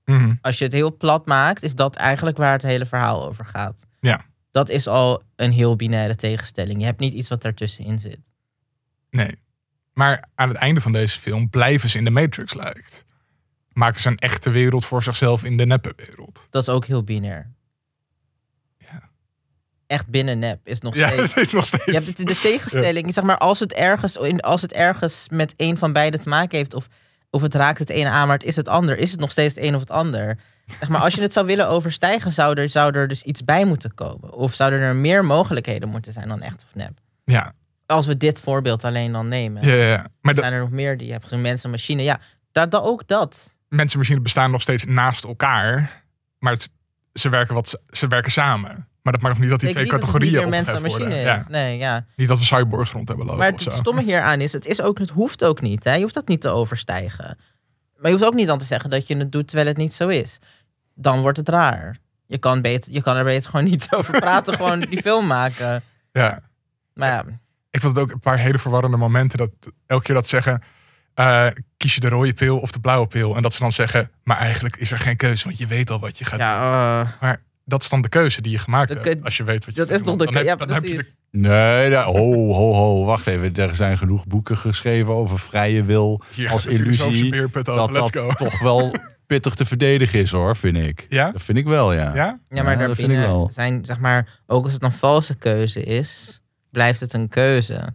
Mhm.
Als je het heel plat maakt, is dat eigenlijk waar het hele verhaal over gaat.
Ja.
Dat is al een heel binaire tegenstelling. Je hebt niet iets wat daartussenin zit.
Nee. Maar aan het einde van deze film blijven ze in de Matrix lijkt. Maken ze een echte wereld voor zichzelf in de neppe wereld.
Dat is ook heel binair.
Ja.
Echt binnen nep is nog
Ja,
steeds.
dat is nog steeds.
Je hebt het- de tegenstelling, zeg maar, als het, ergens, als het ergens met een van beide te maken heeft, of, of het raakt het ene aan, maar het is het ander, is het nog steeds het een of het ander. Zeg maar, als je het zou willen overstijgen, zou er, zou er dus iets bij moeten komen. Of zouden er meer mogelijkheden moeten zijn dan echt of nep.
Ja,
Als we dit voorbeeld alleen dan nemen.
ja, ja, ja. Maar
Zijn er nog meer die je hebt gezien? Mensen, machine. Ja, dat, dat, ook dat.
Mensen misschien bestaan nog steeds naast elkaar. Maar het- ze, werken wat, ze werken samen. Maar dat maakt nog niet dat die twee
het
categorieën
niet meer mensen en machine
worden. Ja.
Nee, ja.
Niet dat we cyborgs rond hebben lopen
Maar het
zo.
stomme hieraan is, het, is ook, het hoeft ook niet. Hè? Je hoeft dat niet te overstijgen. Maar je hoeft ook niet dan te zeggen dat je het doet terwijl het niet zo is. Dan wordt het raar. Je kan, beter, je kan er beter gewoon niet over praten, gewoon die film maken.
Ja.
Maar ja,
Ik vond het ook een paar hele verwarrende momenten. Dat elke keer dat zeggen, eh, kies je de rode pil of de blauwe pil? En dat ze dan zeggen, maar eigenlijk is er geen keuze, want je weet al wat je gaat doen.
ja eh,
Maar dat is dan de keuze die je gemaakt
De
hebt. als je weet wat je
dat is toch
doen.
de... Ja,
de-
precies.
Nee, daar- ho, ho, ho. Wacht even. Er zijn genoeg boeken geschreven over vrije wil
Hier
als illusie. Dat
Let's
dat
go.
toch wel pittig te verdedigen is hoor, vind ik.
Ja?
Dat vind ik wel, ja.
Ja?
Ja, maar
Ja, dat vind ik wel.
zijn, zeg maar, ook als het een valse keuze is, blijft het een keuze.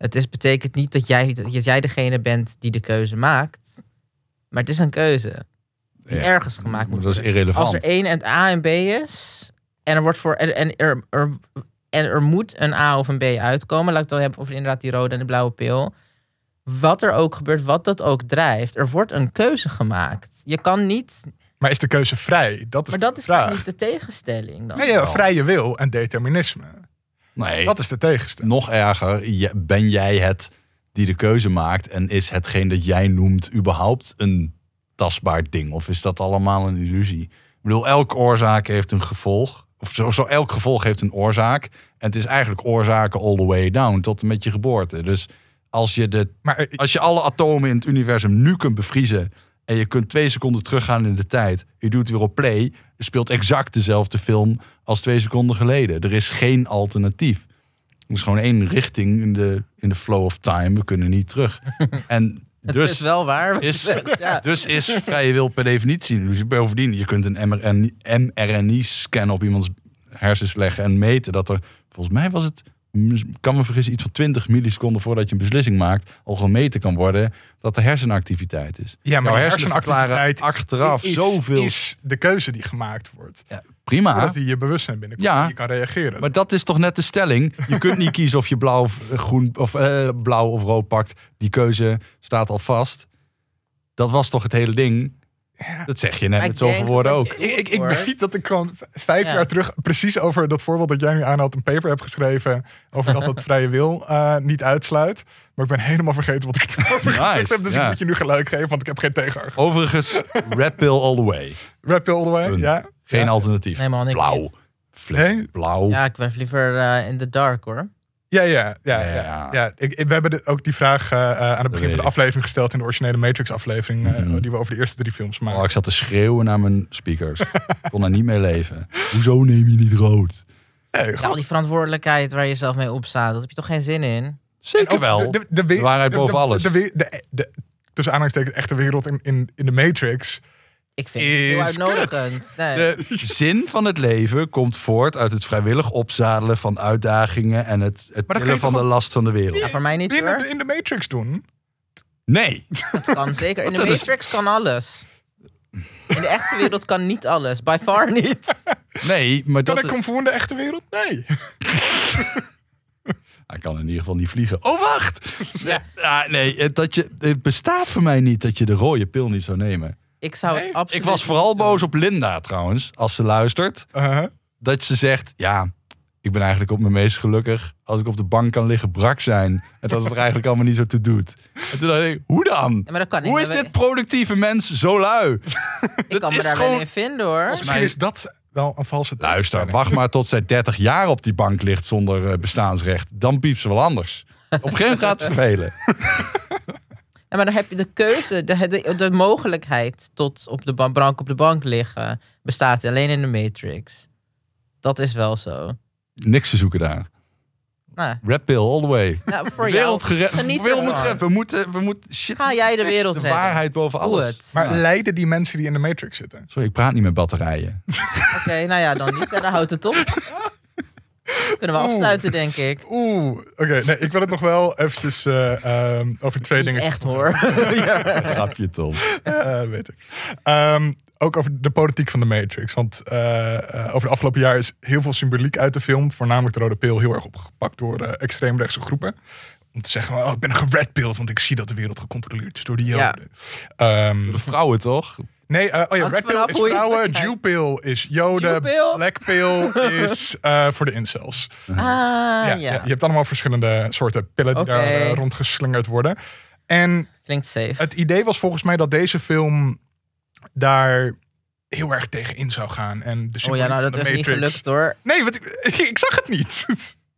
Het is, betekent niet dat jij, dat jij degene bent die de keuze maakt. Maar het is een keuze. Die
Ja.
ergens gemaakt moet
Dat is
worden.
irrelevant.
Als er één en A en B is, en er wordt voor en, en er, er, en er moet een A of een B uitkomen, laat ik het dan hebben over inderdaad die rode en de blauwe pil. wat er ook gebeurt, wat dat ook drijft, er wordt een keuze gemaakt. Je kan niet,
Maar is de keuze vrij? Dat is
maar dat is niet de tegenstelling dan?
Nee, ja, vrije wil en determinisme.
Nee,
Dat is de tegenstelling.
nog erger. Ben jij het die de keuze maakt en is hetgeen dat jij noemt überhaupt een tastbaar ding? Of is dat allemaal een illusie? Ik bedoel, elke oorzaak heeft een gevolg. Of zo, zo elk gevolg heeft een oorzaak. En het is eigenlijk oorzaken all the way down tot en met je geboorte. Dus als je, de,
Maar eh,
als je alle atomen in het universum nu kunt bevriezen... en je kunt twee seconden teruggaan in de tijd... je doet weer op play... speelt exact dezelfde film als twee seconden geleden. Er is geen alternatief. Er is gewoon één richting in de, in de flow of time. We kunnen niet terug. En
Het
dus
is wel waar.
is-
ja.
dus is vrije wil per definitie illusie. Bovendien, je kunt een mRNA-scan op iemands hersens leggen en meten dat er, volgens mij was het, kan me vergissen, iets van 20 milliseconden voordat je een beslissing maakt, al gemeten kan worden dat er hersenactiviteit is.
ja, maar hersenactiviteit
achteraf
is,
zoveel.
is de keuze die gemaakt wordt.
Prima.
Dat je bewustzijn binnenkomt
Ja.
en je kan reageren.
Maar dat is toch net de stelling. Je kunt niet kiezen of je blauw of groen of eh, blauw of rood pakt. Die keuze staat al vast. Dat was toch het hele ding. Dat zeg je net
Maar
met zoveel woorden ook.
het-
ik, ik, ik weet dat ik gewoon vijf
Ja.
jaar terug precies over dat voorbeeld dat jij nu aanhaalt een paper heb geschreven over dat dat vrije wil eh, niet uitsluit. Maar ik ben helemaal vergeten wat ik erover
Nice,
gezegd heb. Dus
ja.
ik moet je nu gelijk geven, want ik heb geen tegenargument.
Overigens, red pill all the way.
Red pill all the way, ja.
Geen
Ja.
alternatief.
Nee, man, ik
Blauw.
niet.
Flip.
Nee?
Blauw.
Ja, ik ben liever eh, in the dark hoor.
Ja, ja, ja.
Ja.
ja. ja. Ik, ik- we hebben de- ook die vraag eh, eh, aan het begin van de aflevering gesteld in de originele Matrix-aflevering, eh,
Mhm.
die we over de eerste drie films maken.
Oh, ik zat te schreeuwen naar mijn speakers. Ik kon daar niet mee leven. Hoezo neem je niet rood?
Nee,
al die verantwoordelijkheid waar je zelf mee opstaat, dat heb je toch geen zin in?
Zeker
ook
wel.
De, de, de, we-
De waarheid
de-
boven
de-
alles.
De, de, de, de- tussen aanhalingstekens echte wereld in, in, in de Matrix.
Ik vind het heel
Is
uitnodigend. Nee.
De zin van het leven komt voort uit het vrijwillig opzadelen van uitdagingen en het, het tillen
kan je
van
toch
de
ook-
last van de wereld.
Ja, voor mij niet hoor.
de- in de Matrix doen.
Nee.
Dat kan zeker. In de
Dat is-
Matrix kan alles. In de echte wereld kan niet alles. By far niet.
Nee, maar
Kan
dat...
ik comfort in de echte wereld? Nee.
Hij kan in ieder geval niet vliegen. Oh, wacht!
Ja.
Ja, nee, het, dat je, het bestaat voor mij niet dat je de rode pil niet zou nemen.
Ik zou het absoluut
Ik was vooral
doen.
boos op Linda trouwens, als ze luistert.
Uh-huh.
Dat ze zegt, ja, ik ben eigenlijk op mijn meest gelukkig als ik op de bank kan liggen brak zijn. En dat het er eigenlijk allemaal niet zo toe doet. En toen dacht ik, hoe dan?
Ja, maar dat kan ik
Hoe is dit productieve mens zo lui?
Ik kan me daar
gewoon-
wel in vinden hoor.
Misschien
mij-
is dat wel een valse
Luister, wacht maar tot zij 30 jaar op die bank ligt zonder eh, bestaansrecht. Dan piept ze wel anders. Op een gegeven moment gaat het vervelen.
Ja, maar dan heb je de keuze, de, de, de mogelijkheid tot op de ba- bank op de bank liggen bestaat alleen in de Matrix. Dat is wel zo.
Niks te zoeken daar.
Nou,
Red pill all the way.
nou, voor
De wereld gered.
Geniet
de wereld moet
ervan.
gered. We moeten, we moeten shit.
Ga jij de wereld
De
redden.
waarheid boven alles.
het.
Maar
Ja.
leiden die mensen die in de Matrix zitten?
Sorry, ik praat niet met batterijen.
Oké, nou ja, dan niet. Ja, dan houdt het op. Kunnen we afsluiten, denk ik.
Oeh, oké. nee, ik wil het nog wel eventjes eh, ehm, over twee
Niet
dingen.
echt hoor.
Grapje, Tom.
Ja, dat weet ik. Ehm, ook over de politiek van de Matrix. Want eh, eh, over de afgelopen jaar is heel veel symboliek uit de film, voornamelijk de rode pil, heel erg opgepakt door eh, extreemrechtse groepen. Om te zeggen, oh, ik ben een geredpilled, want ik zie dat de wereld gecontroleerd is door de
Ja.
Joden. Ehm,
De vrouwen toch?
Nee, eh, oh ja, red pill is vrouwen. Jew pill is Joden, black pill is eh, voor de incels.
Ah,
ja,
ja.
ja, je hebt allemaal verschillende soorten pillen die daar eh, rondgeslingerd worden. En
Klinkt safe.
het idee was volgens mij dat deze film daar heel erg tegen in zou gaan. En de
Oh ja, nou dat is niet gelukt hoor.
Nee, want ik, ik zag het niet.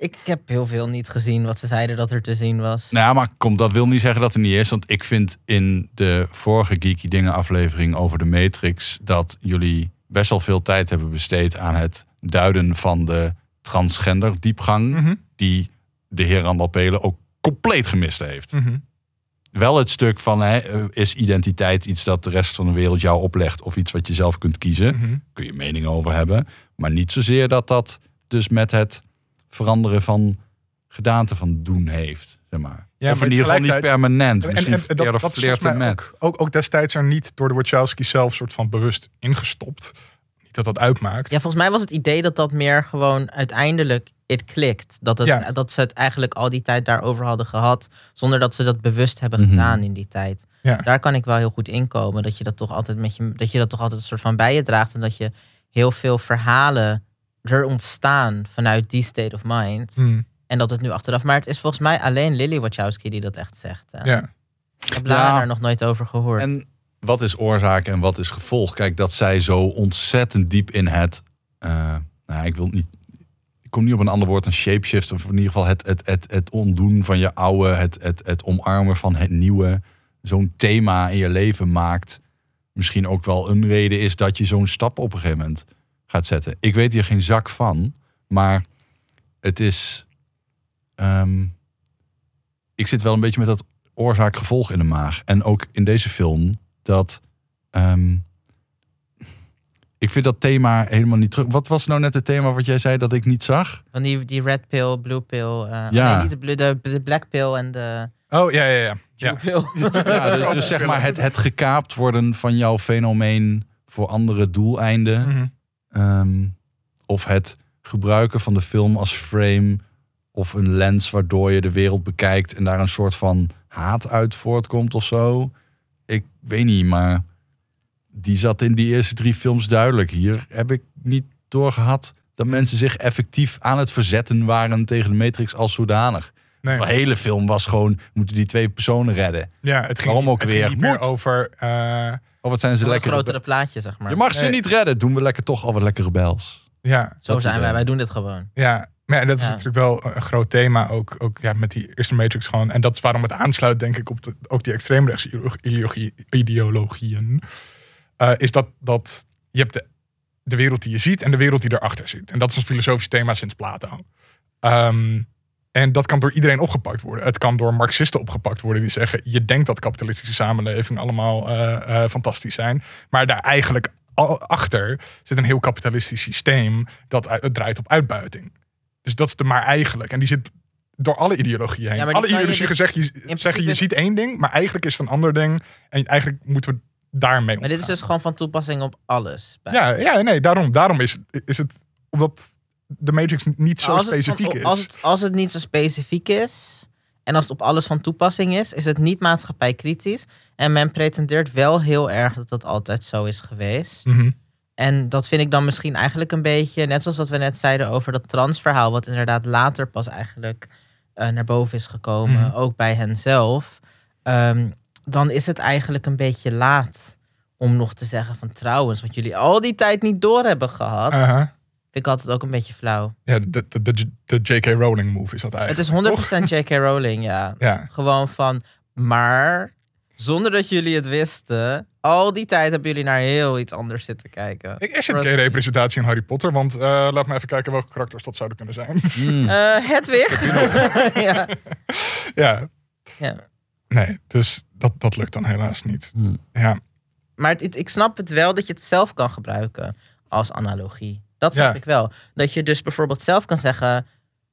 Ik heb heel veel niet gezien wat ze zeiden dat er te zien was.
Nou ja, maar kom, dat wil niet zeggen dat er niet is. Want ik vind in de vorige Geeky Dingen aflevering over de Matrix... dat jullie best wel veel tijd hebben besteed aan het duiden van de transgender diepgang...
Mhm.
die de heer Randall Pelen ook compleet gemist heeft.
Mhm.
Wel het stuk van, hè, is identiteit iets dat de rest van de wereld jou oplegt... of iets wat je zelf kunt kiezen?
Mhm.
kun je mening over hebben. Maar niet zozeer dat dat dus met het veranderen van gedaante van doen heeft. Zeg maar.
Ja,
of
maar
in ieder geval niet permanent.
En,
Misschien
en, en dat,
flirten met.
ook, ook, ook destijds er niet door de Wachowski zelf soort van bewust ingestopt. Niet dat dat uitmaakt.
Ja, volgens mij was het idee dat dat meer gewoon uiteindelijk it klikt. Dat, het,
Ja.
dat ze het eigenlijk al die tijd daarover hadden gehad. Zonder dat ze dat bewust hebben
Mhm.
gedaan in die tijd.
Ja.
Daar kan ik wel heel goed inkomen. Dat je dat toch altijd met je, dat je dat toch altijd een soort van bij je draagt. En dat je heel veel verhalen er ontstaan vanuit die state of mind.
Hmm,
En dat het nu achteraf. Maar het is volgens mij alleen Lily Wachowski die dat echt zegt. hè.
ja.
Ik heb
Ja.
daar nog nooit over gehoord.
En wat is oorzaak en wat is gevolg? Kijk, dat zij zo ontzettend diep in het. eh, nou, ik wil niet. Ik kom niet op een ander woord dan shapeshift. Of in ieder geval het, het, het, het ontdoen van je oude. Het, het, het omarmen van het nieuwe. Zo'n thema in je leven maakt. Misschien ook wel een reden is dat je zo'n stap op een gegeven moment gaat zetten. Ik weet hier geen zak van. Maar het is. ehm, ik zit wel een beetje met dat oorzaak-gevolg in de maag. En ook in deze film dat. ehm, ik vind dat thema helemaal niet terug. Wat was nou net het thema wat jij zei dat ik niet zag?
Van die, die red pill, blue pill. eh,
Ja.
Nee, niet de, blue- de, de black pill en de
Oh, ja, ja, ja. Ja,
dus, dus zeg maar het, het gekaapt worden van jouw fenomeen voor andere doeleinden.
Mhm.
Ehm, of het gebruiken van de film als frame of een lens waardoor je de wereld bekijkt en daar een soort van haat uit voortkomt of zo. Ik weet niet, maar die zat in die eerste drie films duidelijk. Hier heb ik niet doorgehad dat mensen zich effectief aan het verzetten waren tegen de Matrix als zodanig.
Nee.
De hele film was gewoon, we moeten die twee personen redden.
Ja, het ging,
Waarom ook
het ging
weer?
niet meer
Moet.
over... eh,
Oh, wat zijn ze
Een
lekker.
grotere plaatje, zeg maar.
Je mag ze
Nee.
niet redden. Doen we lekker toch al wat lekkere bels.
ja,
Zo
dat
zijn wij, wij doen dit gewoon.
Ja, maar ja, dat is
Ja.
natuurlijk wel een groot thema ook, ook ja, met die eerste Matrix gewoon. En dat is waarom het aansluit, denk ik, op de, ook die extreemrechtse ideologie, ideologieën. Eh, is dat, dat je hebt de, de wereld die je ziet en de wereld die erachter zit. En dat is een filosofisch thema sinds Plato. Ehm, en dat kan door iedereen opgepakt worden. Het kan door Marxisten opgepakt worden die zeggen: je denkt dat kapitalistische samenlevingen allemaal eh, eh, fantastisch zijn, maar daar eigenlijk achter zit een heel kapitalistisch systeem dat het draait op uitbuiting. Dus dat is de maar eigenlijk. En die zit door alle ideologieën heen.
Ja,
alle ideologieën
dus-
zeggen, je, zeggen je ziet één ding, maar eigenlijk is het een ander ding. En eigenlijk moeten we daarmee
Maar dit is dus gewoon van toepassing op alles. Bij-
Ja, ja nee, daarom, daarom is, is het... Omdat de Matrix niet zo
als het,
specifiek is.
Als het, als het niet zo specifiek is en als het op alles van toepassing is, is het niet maatschappijkritisch. En men pretendeert wel heel erg dat dat altijd zo is geweest.
Mhm.
En dat vind ik dan misschien eigenlijk een beetje, net zoals wat we net zeiden over dat transverhaal, wat inderdaad later pas eigenlijk eh, naar boven is gekomen,
Mhm.
ook bij hen zelf. Ehm, dan is het eigenlijk een beetje laat om nog te zeggen van trouwens, wat jullie al die tijd niet door hebben gehad,
Aha.
Vind ik altijd ook een beetje flauw.
Ja, de, de, de, de J.K. Rowling move is dat
Het
eigenlijk.
is 100% J.K. Rowling, ja.
Ja,
Gewoon van, maar zonder dat jullie het wisten, al die tijd hebben jullie naar heel iets anders zitten kijken.
ik, er zit geen representatie in Harry Potter, want eh, laat me even kijken welke karakters dat zouden kunnen zijn.
Mm.
Eh, Hedwig. ja.
ja,
ja.
nee, dus dat, dat lukt dan helaas niet.
Mm.
Ja,
Maar het, het- ik snap het wel dat je het zelf kan gebruiken als analogie. Dat snap
Ja.
ik wel. Dat je dus bijvoorbeeld zelf kan zeggen...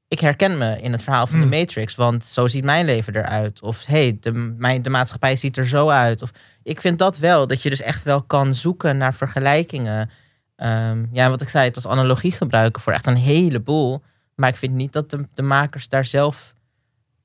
ik herken me in het verhaal van de Matrix... want zo ziet mijn leven eruit. Of hey, de, mijn, de maatschappij ziet er zo uit. Of, ik vind dat wel, dat je dus echt wel kan zoeken naar vergelijkingen. Ehm, ja, wat ik zei, het als analogie gebruiken voor echt een heleboel. Maar ik vind niet dat de, de makers daar zelf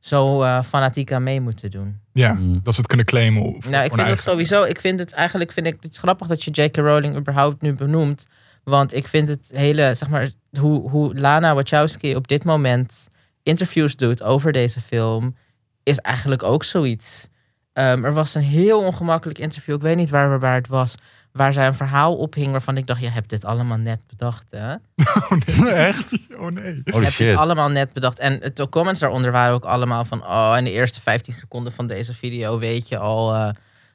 zo eh, fanatiek aan mee moeten doen.
ja
Mm.
dat ze het kunnen claimen. Voor,
Nou, ik vind het sowieso. Ik vind het eigenlijk vind ik het grappig dat je J.K. Rowling überhaupt nu benoemt. Want ik vind het hele, zeg maar, hoe, hoe Lana Wachowski op dit moment interviews doet over deze film, is eigenlijk ook zoiets. Ehm, er was een heel ongemakkelijk interview, ik weet niet waar, waar het was, waar zij een verhaal ophing waarvan ik dacht, je hebt dit allemaal net bedacht, hè?
Oh nee, echt? Oh nee.
Je hebt dit
shit.
allemaal net bedacht. En de comments daaronder waren ook allemaal van... oh, in de eerste 15 seconden van deze video weet je al... eh,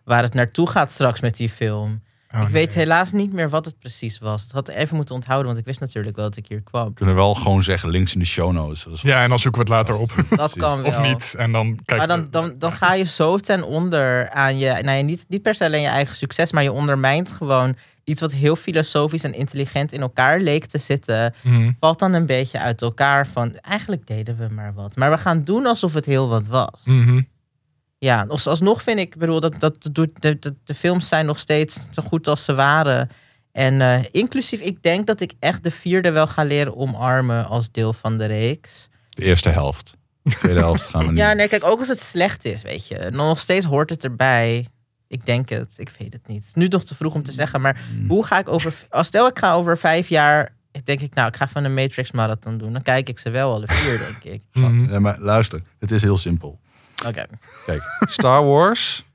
waar het naartoe gaat straks met die film.
Oh,
ik weet helaas niet meer wat het precies was. Dat had ik even moeten onthouden, want ik wist natuurlijk wel dat ik hier kwam.
We kunnen wel gewoon zeggen links in de show notes.
Ja, en dan zoeken we het later op.
Dat kan wel.
of niet. En dan kijken
Maar dan, dan, dan ga je zo ten onder aan je... Nou ja, niet, niet per se alleen je eigen succes... maar je ondermijnt gewoon iets wat heel filosofisch en intelligent in elkaar leek te zitten...
Mhm.
valt dan een beetje uit elkaar van... eigenlijk deden we maar wat. Maar we gaan doen alsof het heel wat was.
Mhm.
Ja, als- alsnog vind ik, ik bedoel, dat, dat doet, de, de, de films zijn nog steeds zo goed als ze waren. En eh, inclusief, ik denk dat ik echt de vierde wel ga leren omarmen als deel van de reeks.
De eerste helft. De tweede helft gaan we niet.
Ja, nee, kijk, ook als het slecht is, weet je. Nog steeds hoort het erbij. Ik denk het, ik weet het niet. Het is nu nog te vroeg om te zeggen, maar hoe ga ik over... Als stel ik ga over vijf jaar, denk ik, nou, ik ga van een Matrix marathon doen. Dan kijk ik ze wel alle vier, denk ik.
Ja, maar luister, het is heel simpel.
Oké,
Kijk, Star Wars,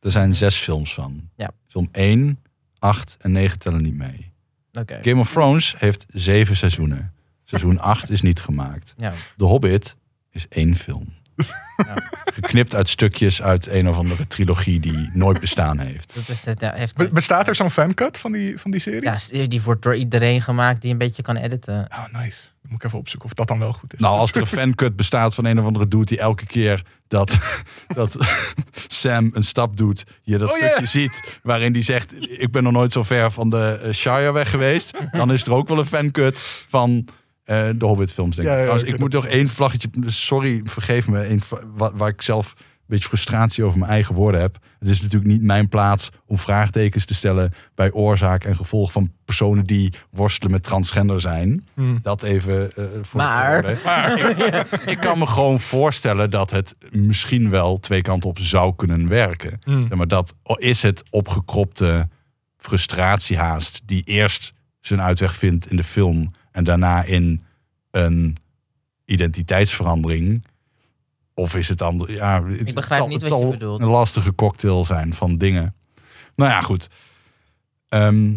er zijn zes films van.
Ja.
Film 1, 8 en 9 tellen niet mee.
oké.
Game of Thrones heeft zeven seizoenen. Seizoen 8 is niet gemaakt.
Ja.
The Hobbit is één film. Geknipt uit stukjes uit een of andere trilogie die nooit bestaan heeft.
Dat is het, ja, heeft,
Be- Bestaat er zo'n fancut van die, van die serie?
ja, die wordt door iedereen gemaakt die een beetje kan editen.
Oh, nice. Dan moet ik even opzoeken of dat dan wel goed is.
Nou, als er een fancut bestaat van een of andere dude die elke keer dat, dat Sam een stap doet, je dat
Oh,
stukje ziet waarin die zegt: Ik ben nog nooit zo ver van de eh, Shire weg geweest. Dan is er ook wel een fancut van eh, de Hobbit-films. Denk ik.
Ja, ja,
Trouwens,
oké,
ik moet nog één vlaggetje, sorry, vergeef me, één, va- waar, waar ik zelf een beetje frustratie over mijn eigen woorden heb. Het is natuurlijk niet mijn plaats om vraagtekens te stellen bij oorzaak en gevolg van personen die worstelen met transgender zijn.
Hmm.
Dat even eh voor
Maar-
de orde. Ik kan me gewoon voorstellen dat het misschien wel twee kanten op zou kunnen werken.
Hmm.
Zeg Maar dat is het opgekropte frustratiehaast die eerst zijn uitweg vindt in de film en daarna in een identiteitsverandering. Of is het dan, ja, het,
Ik begrijp
zal,
niet
het
wat je
zal
bedoelt.
een lastige cocktail zijn van dingen. Nou ja, goed. Ehm,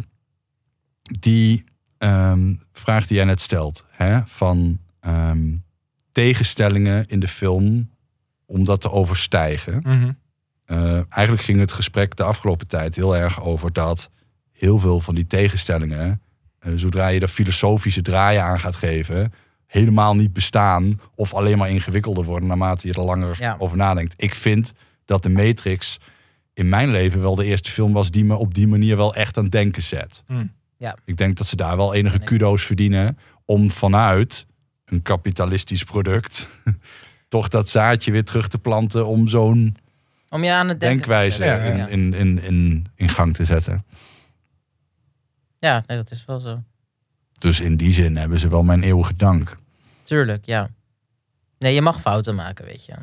die ehm, vraag die jij net stelt, hè, van ehm, tegenstellingen in de film om dat te overstijgen. Eh, eigenlijk ging het gesprek de afgelopen tijd heel erg over dat heel veel van die tegenstellingen, zodra je er filosofische draaien aan gaat geven, helemaal niet bestaan of alleen maar ingewikkelder worden naarmate je er langer
Ja.
over nadenkt. Ik vind dat de Matrix in mijn leven wel de eerste film was die me op die manier wel echt aan het denken zet.
Hmm.
Ja.
Ik denk dat ze daar wel enige kudo's verdienen om vanuit een kapitalistisch product toch dat zaadje weer terug te planten om zo'n
Om je aan het denken te
denkwijze
zetten.
in,
Ja,
in, in, in, in gang te zetten.
Ja nee, dat is wel zo.
Dus in die zin hebben ze wel mijn eeuwige dank.
Tuurlijk, ja. Nee, je mag fouten maken, weet je.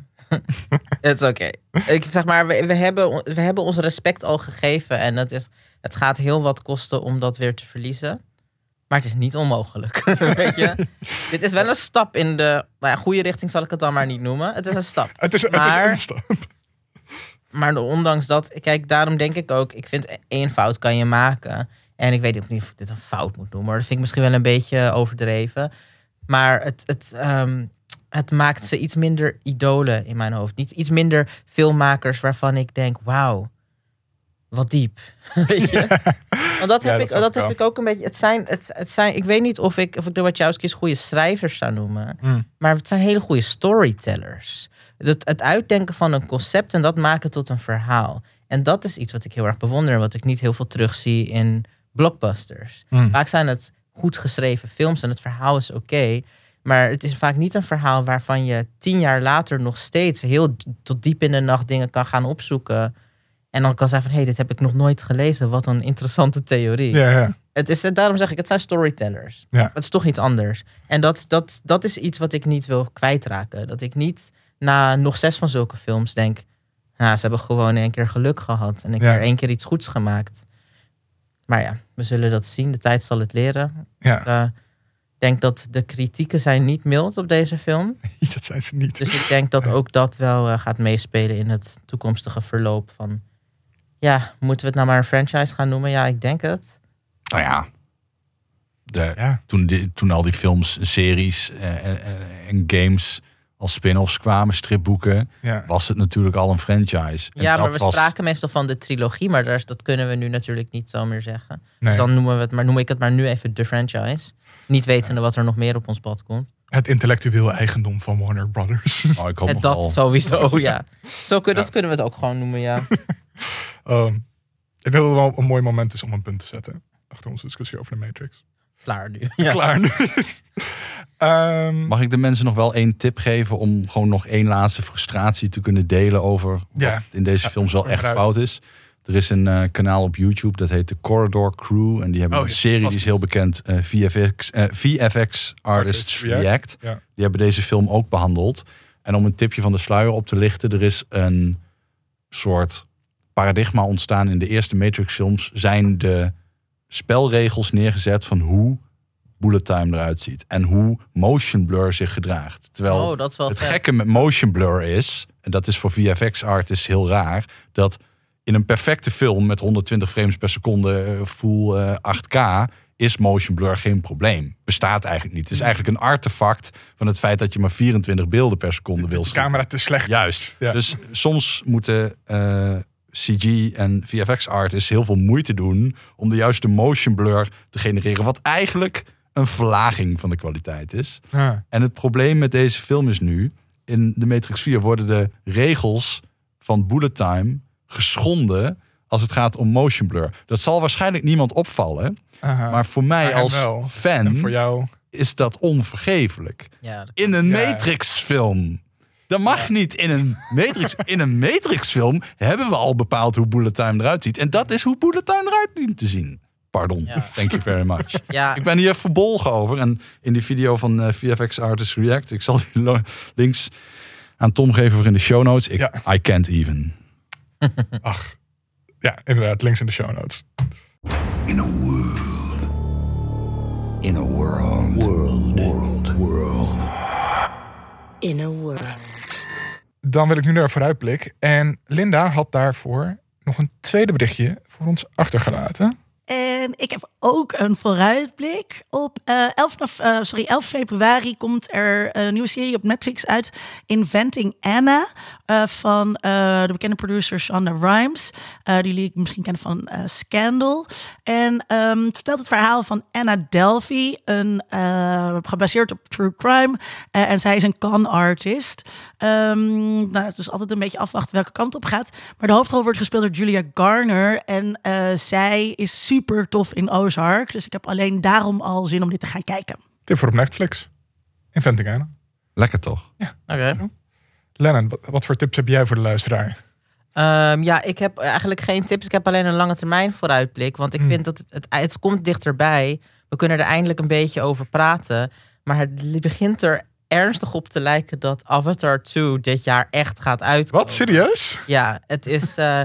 Het is oké. Ik zeg maar, we, we, hebben, we hebben ons respect al gegeven. En het, is, het gaat heel wat kosten om dat weer te verliezen. Maar het is niet onmogelijk. weet je? Dit is wel een stap in de nou ja, goede richting, zal ik het dan maar niet noemen. Het is een stap.
Het is, het is een stap.
Maar ondanks dat, kijk, daarom denk ik ook, ik vind één fout kan je maken. En ik weet ook niet of ik dit een fout moet noemen, maar dat vind ik misschien wel een beetje overdreven. Maar het, het, ehm, het maakt ze iets minder idolen in mijn hoofd. Niet iets minder filmmakers waarvan ik denk, wauw, wat diep. Weet je? Want dat
Ja,
heb,
dat
ik, dat heb ik ook een beetje. Het zijn, het, het zijn, ik weet niet of ik, of ik de Wachowski's goede schrijvers zou noemen.
Hmm.
Maar het zijn hele goede storytellers. Het, het uitdenken van een concept en dat maken tot een verhaal. En dat is iets wat ik heel erg bewonder. en Wat ik niet heel veel terugzie in blockbusters.
Hmm.
Vaak zijn het goed geschreven films en het verhaal is oké. maar het is vaak niet een verhaal waarvan je tien jaar later nog steeds heel tot diep in de nacht dingen kan gaan opzoeken. En dan kan zeggen van, hé, hey, dit heb ik nog nooit gelezen. Wat een interessante theorie.
Ja, ja.
Het is, daarom zeg ik, het zijn storytellers.
Ja.
Het is toch iets anders. En dat, dat, dat is iets wat ik niet wil kwijtraken. Dat ik niet na nog zes van zulke films denk... Nou, ze hebben gewoon één keer geluk gehad. En een keer één keer iets goeds gemaakt. Maar ja, we zullen dat zien. De tijd zal het leren.
ja.
Ik eh, denk dat de kritieken zijn niet mild op deze film.
Dat zijn ze niet.
Dus ik denk dat ook dat wel eh, gaat meespelen in het toekomstige verloop van... Ja, moeten we het nou maar een franchise gaan noemen? Ja, ik denk het.
Nou ja, de,
Ja.
toen, die, toen al die films, series eh, en, en- en games als spin-offs kwamen, stripboeken,
Ja.
was het natuurlijk al een franchise. En
ja, maar
dat
we
was-
spraken meestal van de trilogie, maar daar is- dat kunnen we nu natuurlijk niet zo meer zeggen.
Nee,
Dus dan noemen we het, maar noem ik het maar nu even de franchise. Niet wetende wat er nog meer op ons pad komt.
het intellectueel eigendom van Warner Brothers.
Oh, ik hoop nog
dat
wel-
sowieso, ja. Zo kun, Dat kunnen we het ook gewoon noemen, ja.
Ehm, ik denk dat het wel een mooi moment is om een punt te zetten. Achter onze discussie over de Matrix.
Klaar nu. Ja.
Klaar nu. Ehm,
Mag ik de mensen nog wel één tip geven om gewoon nog één laatste frustratie te kunnen delen over wat
Ja.
in deze films wel echt fout is? Er is een eh, kanaal op YouTube dat heet de Corridor Crew. En die hebben
Oh,
een
ja,
serie die is heel bekend. eh, VFX, eh, VFX Artists
React.
React.
Ja.
Die hebben deze film ook behandeld. En om een tipje van de sluier op te lichten. Er is een soort paradigma ontstaan in de eerste Matrix films. Zijn de spelregels neergezet van hoe bullet time eruit ziet. En hoe motion blur zich gedraagt. Terwijl
Oh, dat is wel
het
vet.
gekke met motion blur is, en dat is voor VFX artists heel raar, dat in een perfecte film met 120 frames per seconde eh, full eh, 8K is motion blur geen probleem. Bestaat eigenlijk niet. Het is eigenlijk een artefact van het feit dat je maar 24 beelden per seconde wil
De
schieten.
camera te slecht.
Juist.
Ja.
Dus soms moeten eh, CG en VFX artists heel veel moeite doen om de juiste motion blur te genereren, wat eigenlijk een verlaging van de kwaliteit is.
Ja.
En het probleem met deze film is nu, in de Matrix 4 worden de regels van bullet time geschonden als het gaat om motion blur. Dat zal waarschijnlijk niemand opvallen,
Aha.
maar voor mij als
wel.
fan
En voor jou.
is dat onvergeeflijk.
Ja, dat-
In een
Ja.
Matrix-film. Dat mag niet in een Matrix. In een Matrix-film hebben we al bepaald hoe bullet time eruit ziet. En dat is hoe bullet time eruit dient te zien. Pardon.
Ja.
Thank you very much.
ja,
Ik ben hier verbolgen over. En in die video van eh, VFX Artist React, ik zal die links aan Tom geven voor in de show notes. Ik,
Ja.
I can't even.
Ach. Ja, inderdaad. Links in de show notes.
In a world. In a. World. World.
In a world.
Dan wil ik nu naar een vooruitblik. En Linda had daarvoor nog een tweede berichtje voor ons achtergelaten.
En ik heb ook een vooruitblik. Op eh 11, nov- eh, sorry, 11 februari komt er een nieuwe serie op Netflix uit. Inventing Anna. eh, van de bekende producer Shonda Rhimes. Die jullie misschien kennen van Scandal. En ehm, het vertelt het verhaal van Anna Delvey. Een, gebaseerd op true crime. En zij is een con artist. Ehm, nou, het is altijd een beetje afwachten welke kant op gaat. Maar de hoofdrol wordt gespeeld door Julia Garner. En zij is super tof in Ozark. Dus ik heb alleen daarom al zin om dit te gaan kijken.
Tip voor op Netflix. Inventing Anna.
Lekker toch?
oké.
Lennon, wat, wat voor tips heb jij voor de luisteraar?
Ehm, ja, ik heb eigenlijk geen tips. Ik heb alleen een lange termijn vooruitblik. Want ik
Hmm.
vind dat het, het, het komt dichterbij. We kunnen er eindelijk een beetje over praten. Maar het begint er ernstig op te lijken dat Avatar 2 dit jaar echt gaat uitkomen.
Wat? Serieus?
Ja, het is. eh,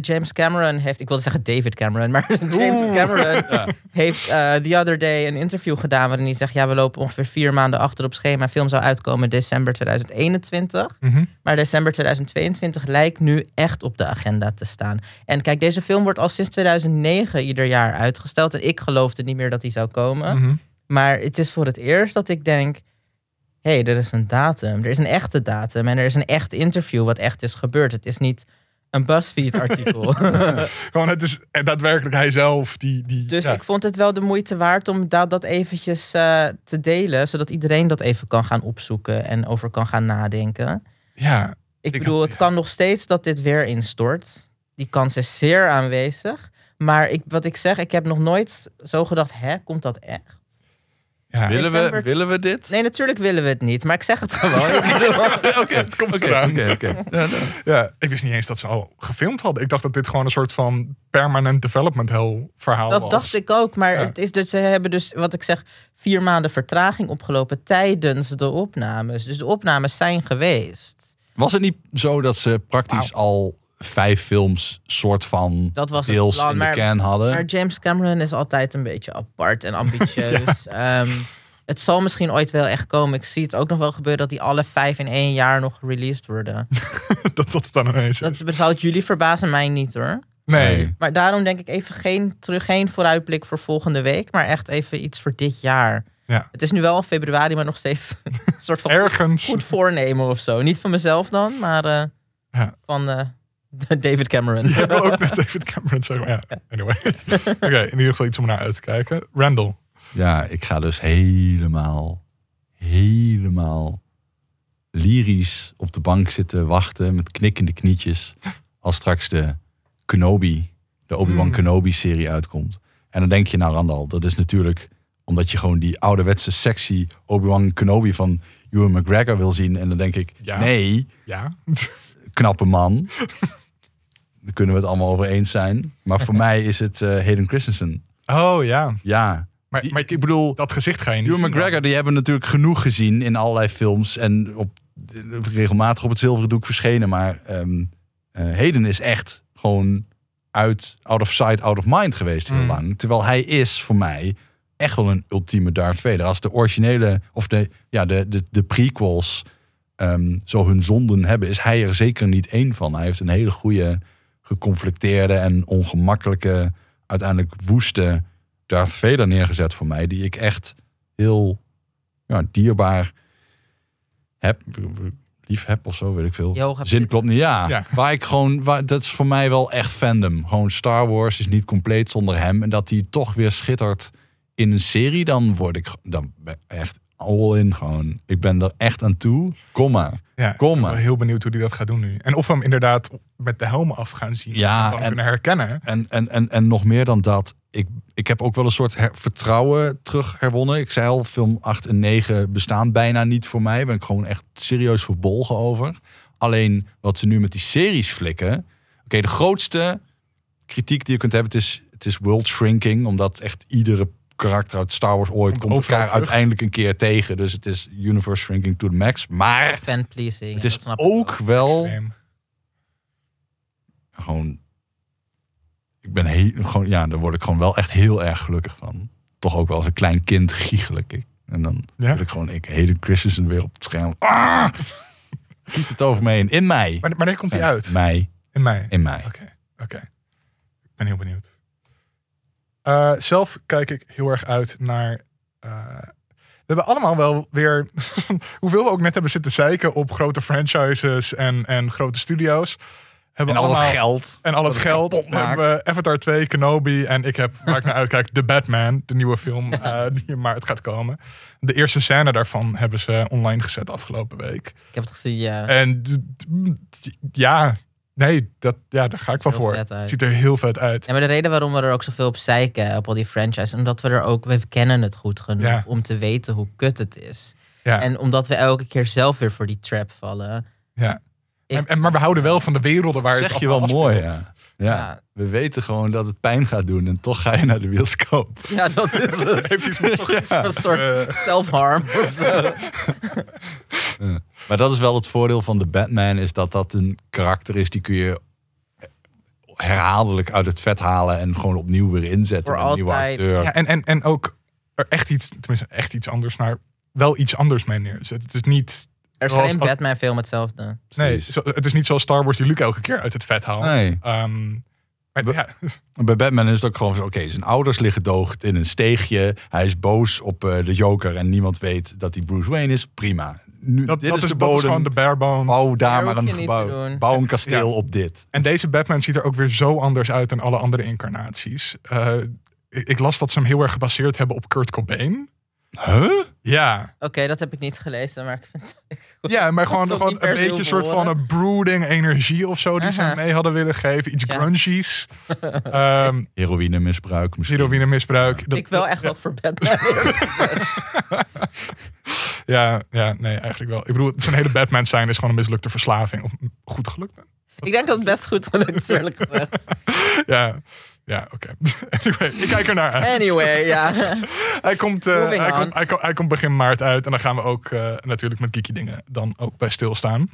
James Cameron heeft. Ik wilde zeggen David Cameron, maar James Cameron heeft eh the other day een interview gedaan. waarin hij zegt: Ja, we lopen ongeveer vier maanden achter op schema. Film zou uitkomen december 2021.
Mhm.
Maar december 2022 lijkt nu echt op de agenda te staan. En kijk, deze film wordt al sinds 2009 ieder jaar uitgesteld. En ik geloofde niet meer dat hij zou komen.
Mhm.
Maar het is voor het eerst dat ik denk: hé, hey, er is een datum. Er is een echte datum. En er is een echt interview wat echt is gebeurd. Het is niet een BuzzFeed-artikel.
Gewoon, het is daadwerkelijk hij zelf die... die
dus
ja.
ik vond het wel de moeite waard om dat, dat eventjes eh, te delen. Zodat iedereen dat even kan gaan opzoeken en over kan gaan nadenken.
ja,
Ik,
Ik-
bedoel, het
ja.
kan nog steeds dat dit weer instort. Die kans is zeer aanwezig. Maar ik, wat ik zeg, ik heb nog nooit zo gedacht, hè, komt dat echt?
Ja.
Willen we,
December-
willen we dit?
Nee, natuurlijk willen we het niet, maar ik zeg het gewoon. Ik bedoel,
Oké, het
komt eraan.
Oké, oké. Ja, ja.
Ja, ik wist niet eens dat ze al gefilmd hadden. Ik dacht dat dit gewoon een soort van permanent development hell verhaal
dat
was.
dacht ik ook, maar
Ja.
het is dus, ze hebben dus, wat ik zeg, vier maanden vertraging opgelopen tijdens de opnames. Dus de opnames zijn geweest.
Was het niet zo dat ze praktisch al vijf films soort van
Dat was
deels
plan,
in de can hadden?
Maar James Cameron is altijd een beetje apart en ambitieus. Ehm, het zal misschien ooit wel echt komen. Ik zie het ook nog wel gebeuren dat die alle vijf in één jaar nog released worden.
dat dat het dan ineens is.
Dat zou het jullie verbazen, mij niet hoor.
Nee.
Nee.
Maar daarom denk ik even geen, terug, geen vooruitblik voor volgende week, maar echt even iets voor dit jaar.
Ja.
Het is nu wel februari, maar nog steeds een soort van
Ergens.
goed voornemen of zo. Niet van mezelf dan, maar eh,
Ja.
van eh, David Cameron.
Wil ook net David Cameron zeggen. maar Ja, anyway. Oké, in ieder geval iets om naar uit te kijken. Randall.
Ja, ik ga dus helemaal, helemaal lyrisch op de bank zitten wachten met knikkende knietjes als straks de Kenobi, de Obi-Wan
Mm.
Kenobi-serie uitkomt. En dan denk je, nou Randall, dat is natuurlijk omdat je gewoon die ouderwetse sexy Obi-Wan Kenobi van Ewan McGregor wil zien. En dan denk ik,
Ja.
nee,
Ja.
knappe man. daar kunnen we het allemaal over eens zijn. Maar voor mij is het eh, Hayden Christensen.
Oh ja.
Ja,
Maar,
Die-
maar
ik bedoel,
dat gezicht ga je niet
Ewan
dan.
McGregor, die hebben we natuurlijk genoeg gezien in allerlei films. En op, regelmatig op het zilveren doek verschenen. Maar ehm eh, Hayden is echt gewoon uit, out of sight, out of mind geweest heel
Mm.
lang. Terwijl hij is voor mij echt wel een ultieme Darth Vader. Als de originele, of de, ja, de, de, de prequels ehm, zo hun zonden hebben, is hij er zeker niet één van. Hij heeft een hele goede, geconflicteerde en ongemakkelijke, uiteindelijk woeste Darth Vader neergezet voor mij. Die ik echt heel ja, dierbaar heb. Lief heb of zo, weet ik veel. Zin klopt niet, ja.
Ja.
Waar ik gewoon, waar, dat is voor mij wel echt fandom. Gewoon Star Wars is niet compleet zonder hem. En dat hij toch weer schittert in een serie, dan word ik dan echt all in gewoon. Ik ben er echt aan toe. Kom maar.
Ja,
Kom
ik ben
maar.
heel benieuwd hoe hij dat gaat doen nu. En of we hem inderdaad met de helm af gaan zien.
Ja,
en kunnen herkennen.
En, en, en, en nog meer dan dat. Ik, ik heb ook wel een soort her- vertrouwen terug herwonnen. Ik zei al, film 8 en 9 bestaan bijna niet voor mij. Daar ben ik gewoon echt serieus verbolgen over. Alleen wat ze nu met die series flikken. Oké, de grootste kritiek die je kunt hebben, het is, het is world shrinking. Omdat echt iedere karakter uit Star Wars ooit
Komt
komt elkaar
terug.
uiteindelijk een keer tegen. Dus het is universe shrinking to the max. Maar
Fan-pleasing.
het
dat
is ook wel gewoon. Ik ben heel, gewoon, ja, daar word ik gewoon wel echt heel erg gelukkig van. Toch ook wel als een klein kind giechelijk. Ik. En dan
Ja?
wil ik gewoon, ik Hayden Christensen weer op het scherm. Ah! Giet het over me heen. In mei.
Wanneer, wanneer komt hij uit?
Mei.
In mei.
In mei.
Oké, oké. Ik ben heel benieuwd. Eh, zelf kijk ik heel erg uit naar. eh, we hebben allemaal wel weer. hoeveel we ook net hebben zitten zeiken op grote franchises en, en grote studio's. Hebben
En al het
allemaal-
geld.
En al het geld. Hebben we Avatar 2, Kenobi. En ik heb, waar ik naar uitkijk, The Batman. De nieuwe film eh, die in maart gaat komen. De eerste scène daarvan hebben ze online gezet afgelopen week.
Ik heb het gezien, ja.
En ja, nee, dat, ja, daar ga ik wel voor.
uit.
Ziet er heel vet uit.
Ja, maar de reden waarom we er ook zoveel op zeiken, op al die franchises, omdat we er ook, we kennen het goed genoeg
Ja.
om te weten hoe kut het is.
Ja,
En omdat we elke keer zelf weer voor die trap vallen.
ja.
Ik-
En, en, maar we houden wel van de werelden waar het
zeg je wel mooi, ja. Ja.
Ja.
We weten gewoon dat het pijn gaat doen. En toch ga je naar de bioscoop.
Ja, dat is het.
Heeft iets met zo'n-
Een soort self-harm of zo.
Maar dat is wel het voordeel van de Batman. Is dat dat een karakter is die kun je herhaaldelijk uit het vet halen. En gewoon opnieuw weer inzetten.
Voor
een nieuwe acteur.
Ja, en, en, en ook er echt iets, tenminste echt iets anders naar, wel iets anders mee neerzet. Het is niet,
Er is
Zoals
geen Batman-film hetzelfde.
nee,
Precies.
zo- het is niet zoals Star Wars die Luke elke keer uit het vet haalt.
Nee.
Ehm, maar ja,
Bij Batman is het ook gewoon zo, oké, zijn ouders liggen dood in een steegje. Hij is boos op eh, de Joker en niemand weet dat hij Bruce Wayne is. Prima. Nu,
dat,
dit
dat,
is,
is,
de
dat is
bodem.
gewoon de bare bones.
Bouw daar
Meer
maar
hoef
een
je niet
gebouw.
doen.
Bouw een kasteel
Ja.
op dit.
En deze Batman ziet er ook weer zo anders uit dan alle andere incarnaties. Eh, ik ik las dat ze hem heel erg gebaseerd hebben op Kurt Cobain.
Huh?
Ja,
Oké, dat heb ik niet gelezen, maar ik vind het goed.
ja maar gewoon, gewoon een beetje een soort van een brooding energie of zo die ze mee hadden willen geven. Iets
Ja.
grungies. Ehm
Heroïne misbruik misschien.
heroïne misbruik. Dat-
ik wel echt wat voor Batman.
Ja, ja, nee, eigenlijk wel. Ik bedoel, zijn hele Batman zijn is gewoon een mislukte verslaving. Of goed gelukt.
ik denk dat het best goed gelukt is, eerlijk gezegd.
Ja, ja oké. anyway, ik kijk er naar uit.
Anyway, ja.
Hij komt, eh, hij, komt, hij, komt, hij komt begin maart uit. En dan gaan we ook eh, natuurlijk met geeky dingen dan ook bij stilstaan.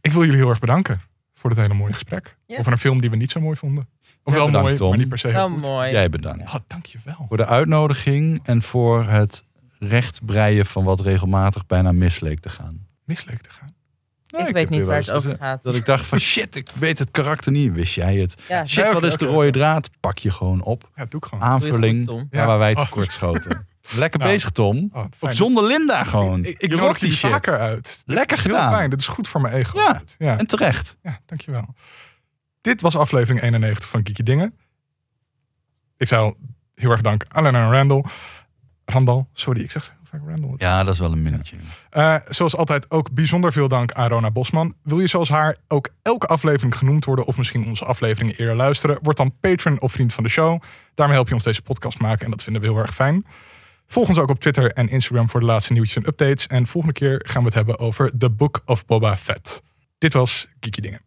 Ik wil jullie heel erg bedanken voor dit hele mooie gesprek.
Yes.
Over een film die we niet zo mooi vonden. Of wel
bedankt,
mooi,
Tom.
maar niet per se heel goed.
mooi.
Jij bedankt.
Oh, dankjewel.
Voor de uitnodiging en voor het rechtbreien van wat regelmatig bijna mis leek te gaan.
Misleuk te gaan.
Ja,
ik weet niet waar het over gaat.
Dat ik dacht van shit, ik weet het karakter niet. Wist jij het?
Ja,
Shit,
Ja,
wat is de rode draad? Pak je gewoon op.
Ja, doe ik gewoon.
Aanvulling
goed, Tom.
waar wij
Ja.
tekort schoten. Lekker
Nou.
bezig, Tom.
Oh,
Ook zonder Linda gewoon.
Ik, ik
die shit.
vaker uit.
Lekker
Heel
gedaan.
fijn. Dit is goed voor mijn ego.
Ja.
ja.
En terecht.
Ja, dankjewel. Dit was aflevering 91 van Kiki Dingen. Ik zou heel erg danken aan Lennon en Randall. Randall, sorry, ik zeg
ja, dat is wel een minnetje.
Eh, zoals altijd ook bijzonder veel dank aan Rona Bosman. Wil je zoals haar ook elke aflevering genoemd worden of misschien onze afleveringen eerder luisteren? Word dan patron of vriend van de show. Daarmee help je ons deze podcast maken en dat vinden we heel erg fijn. Volg ons ook op Twitter en Instagram voor de laatste nieuwtjes en updates. En volgende keer gaan we het hebben over The Book of Boba Fett. Dit was Kiki Dingen.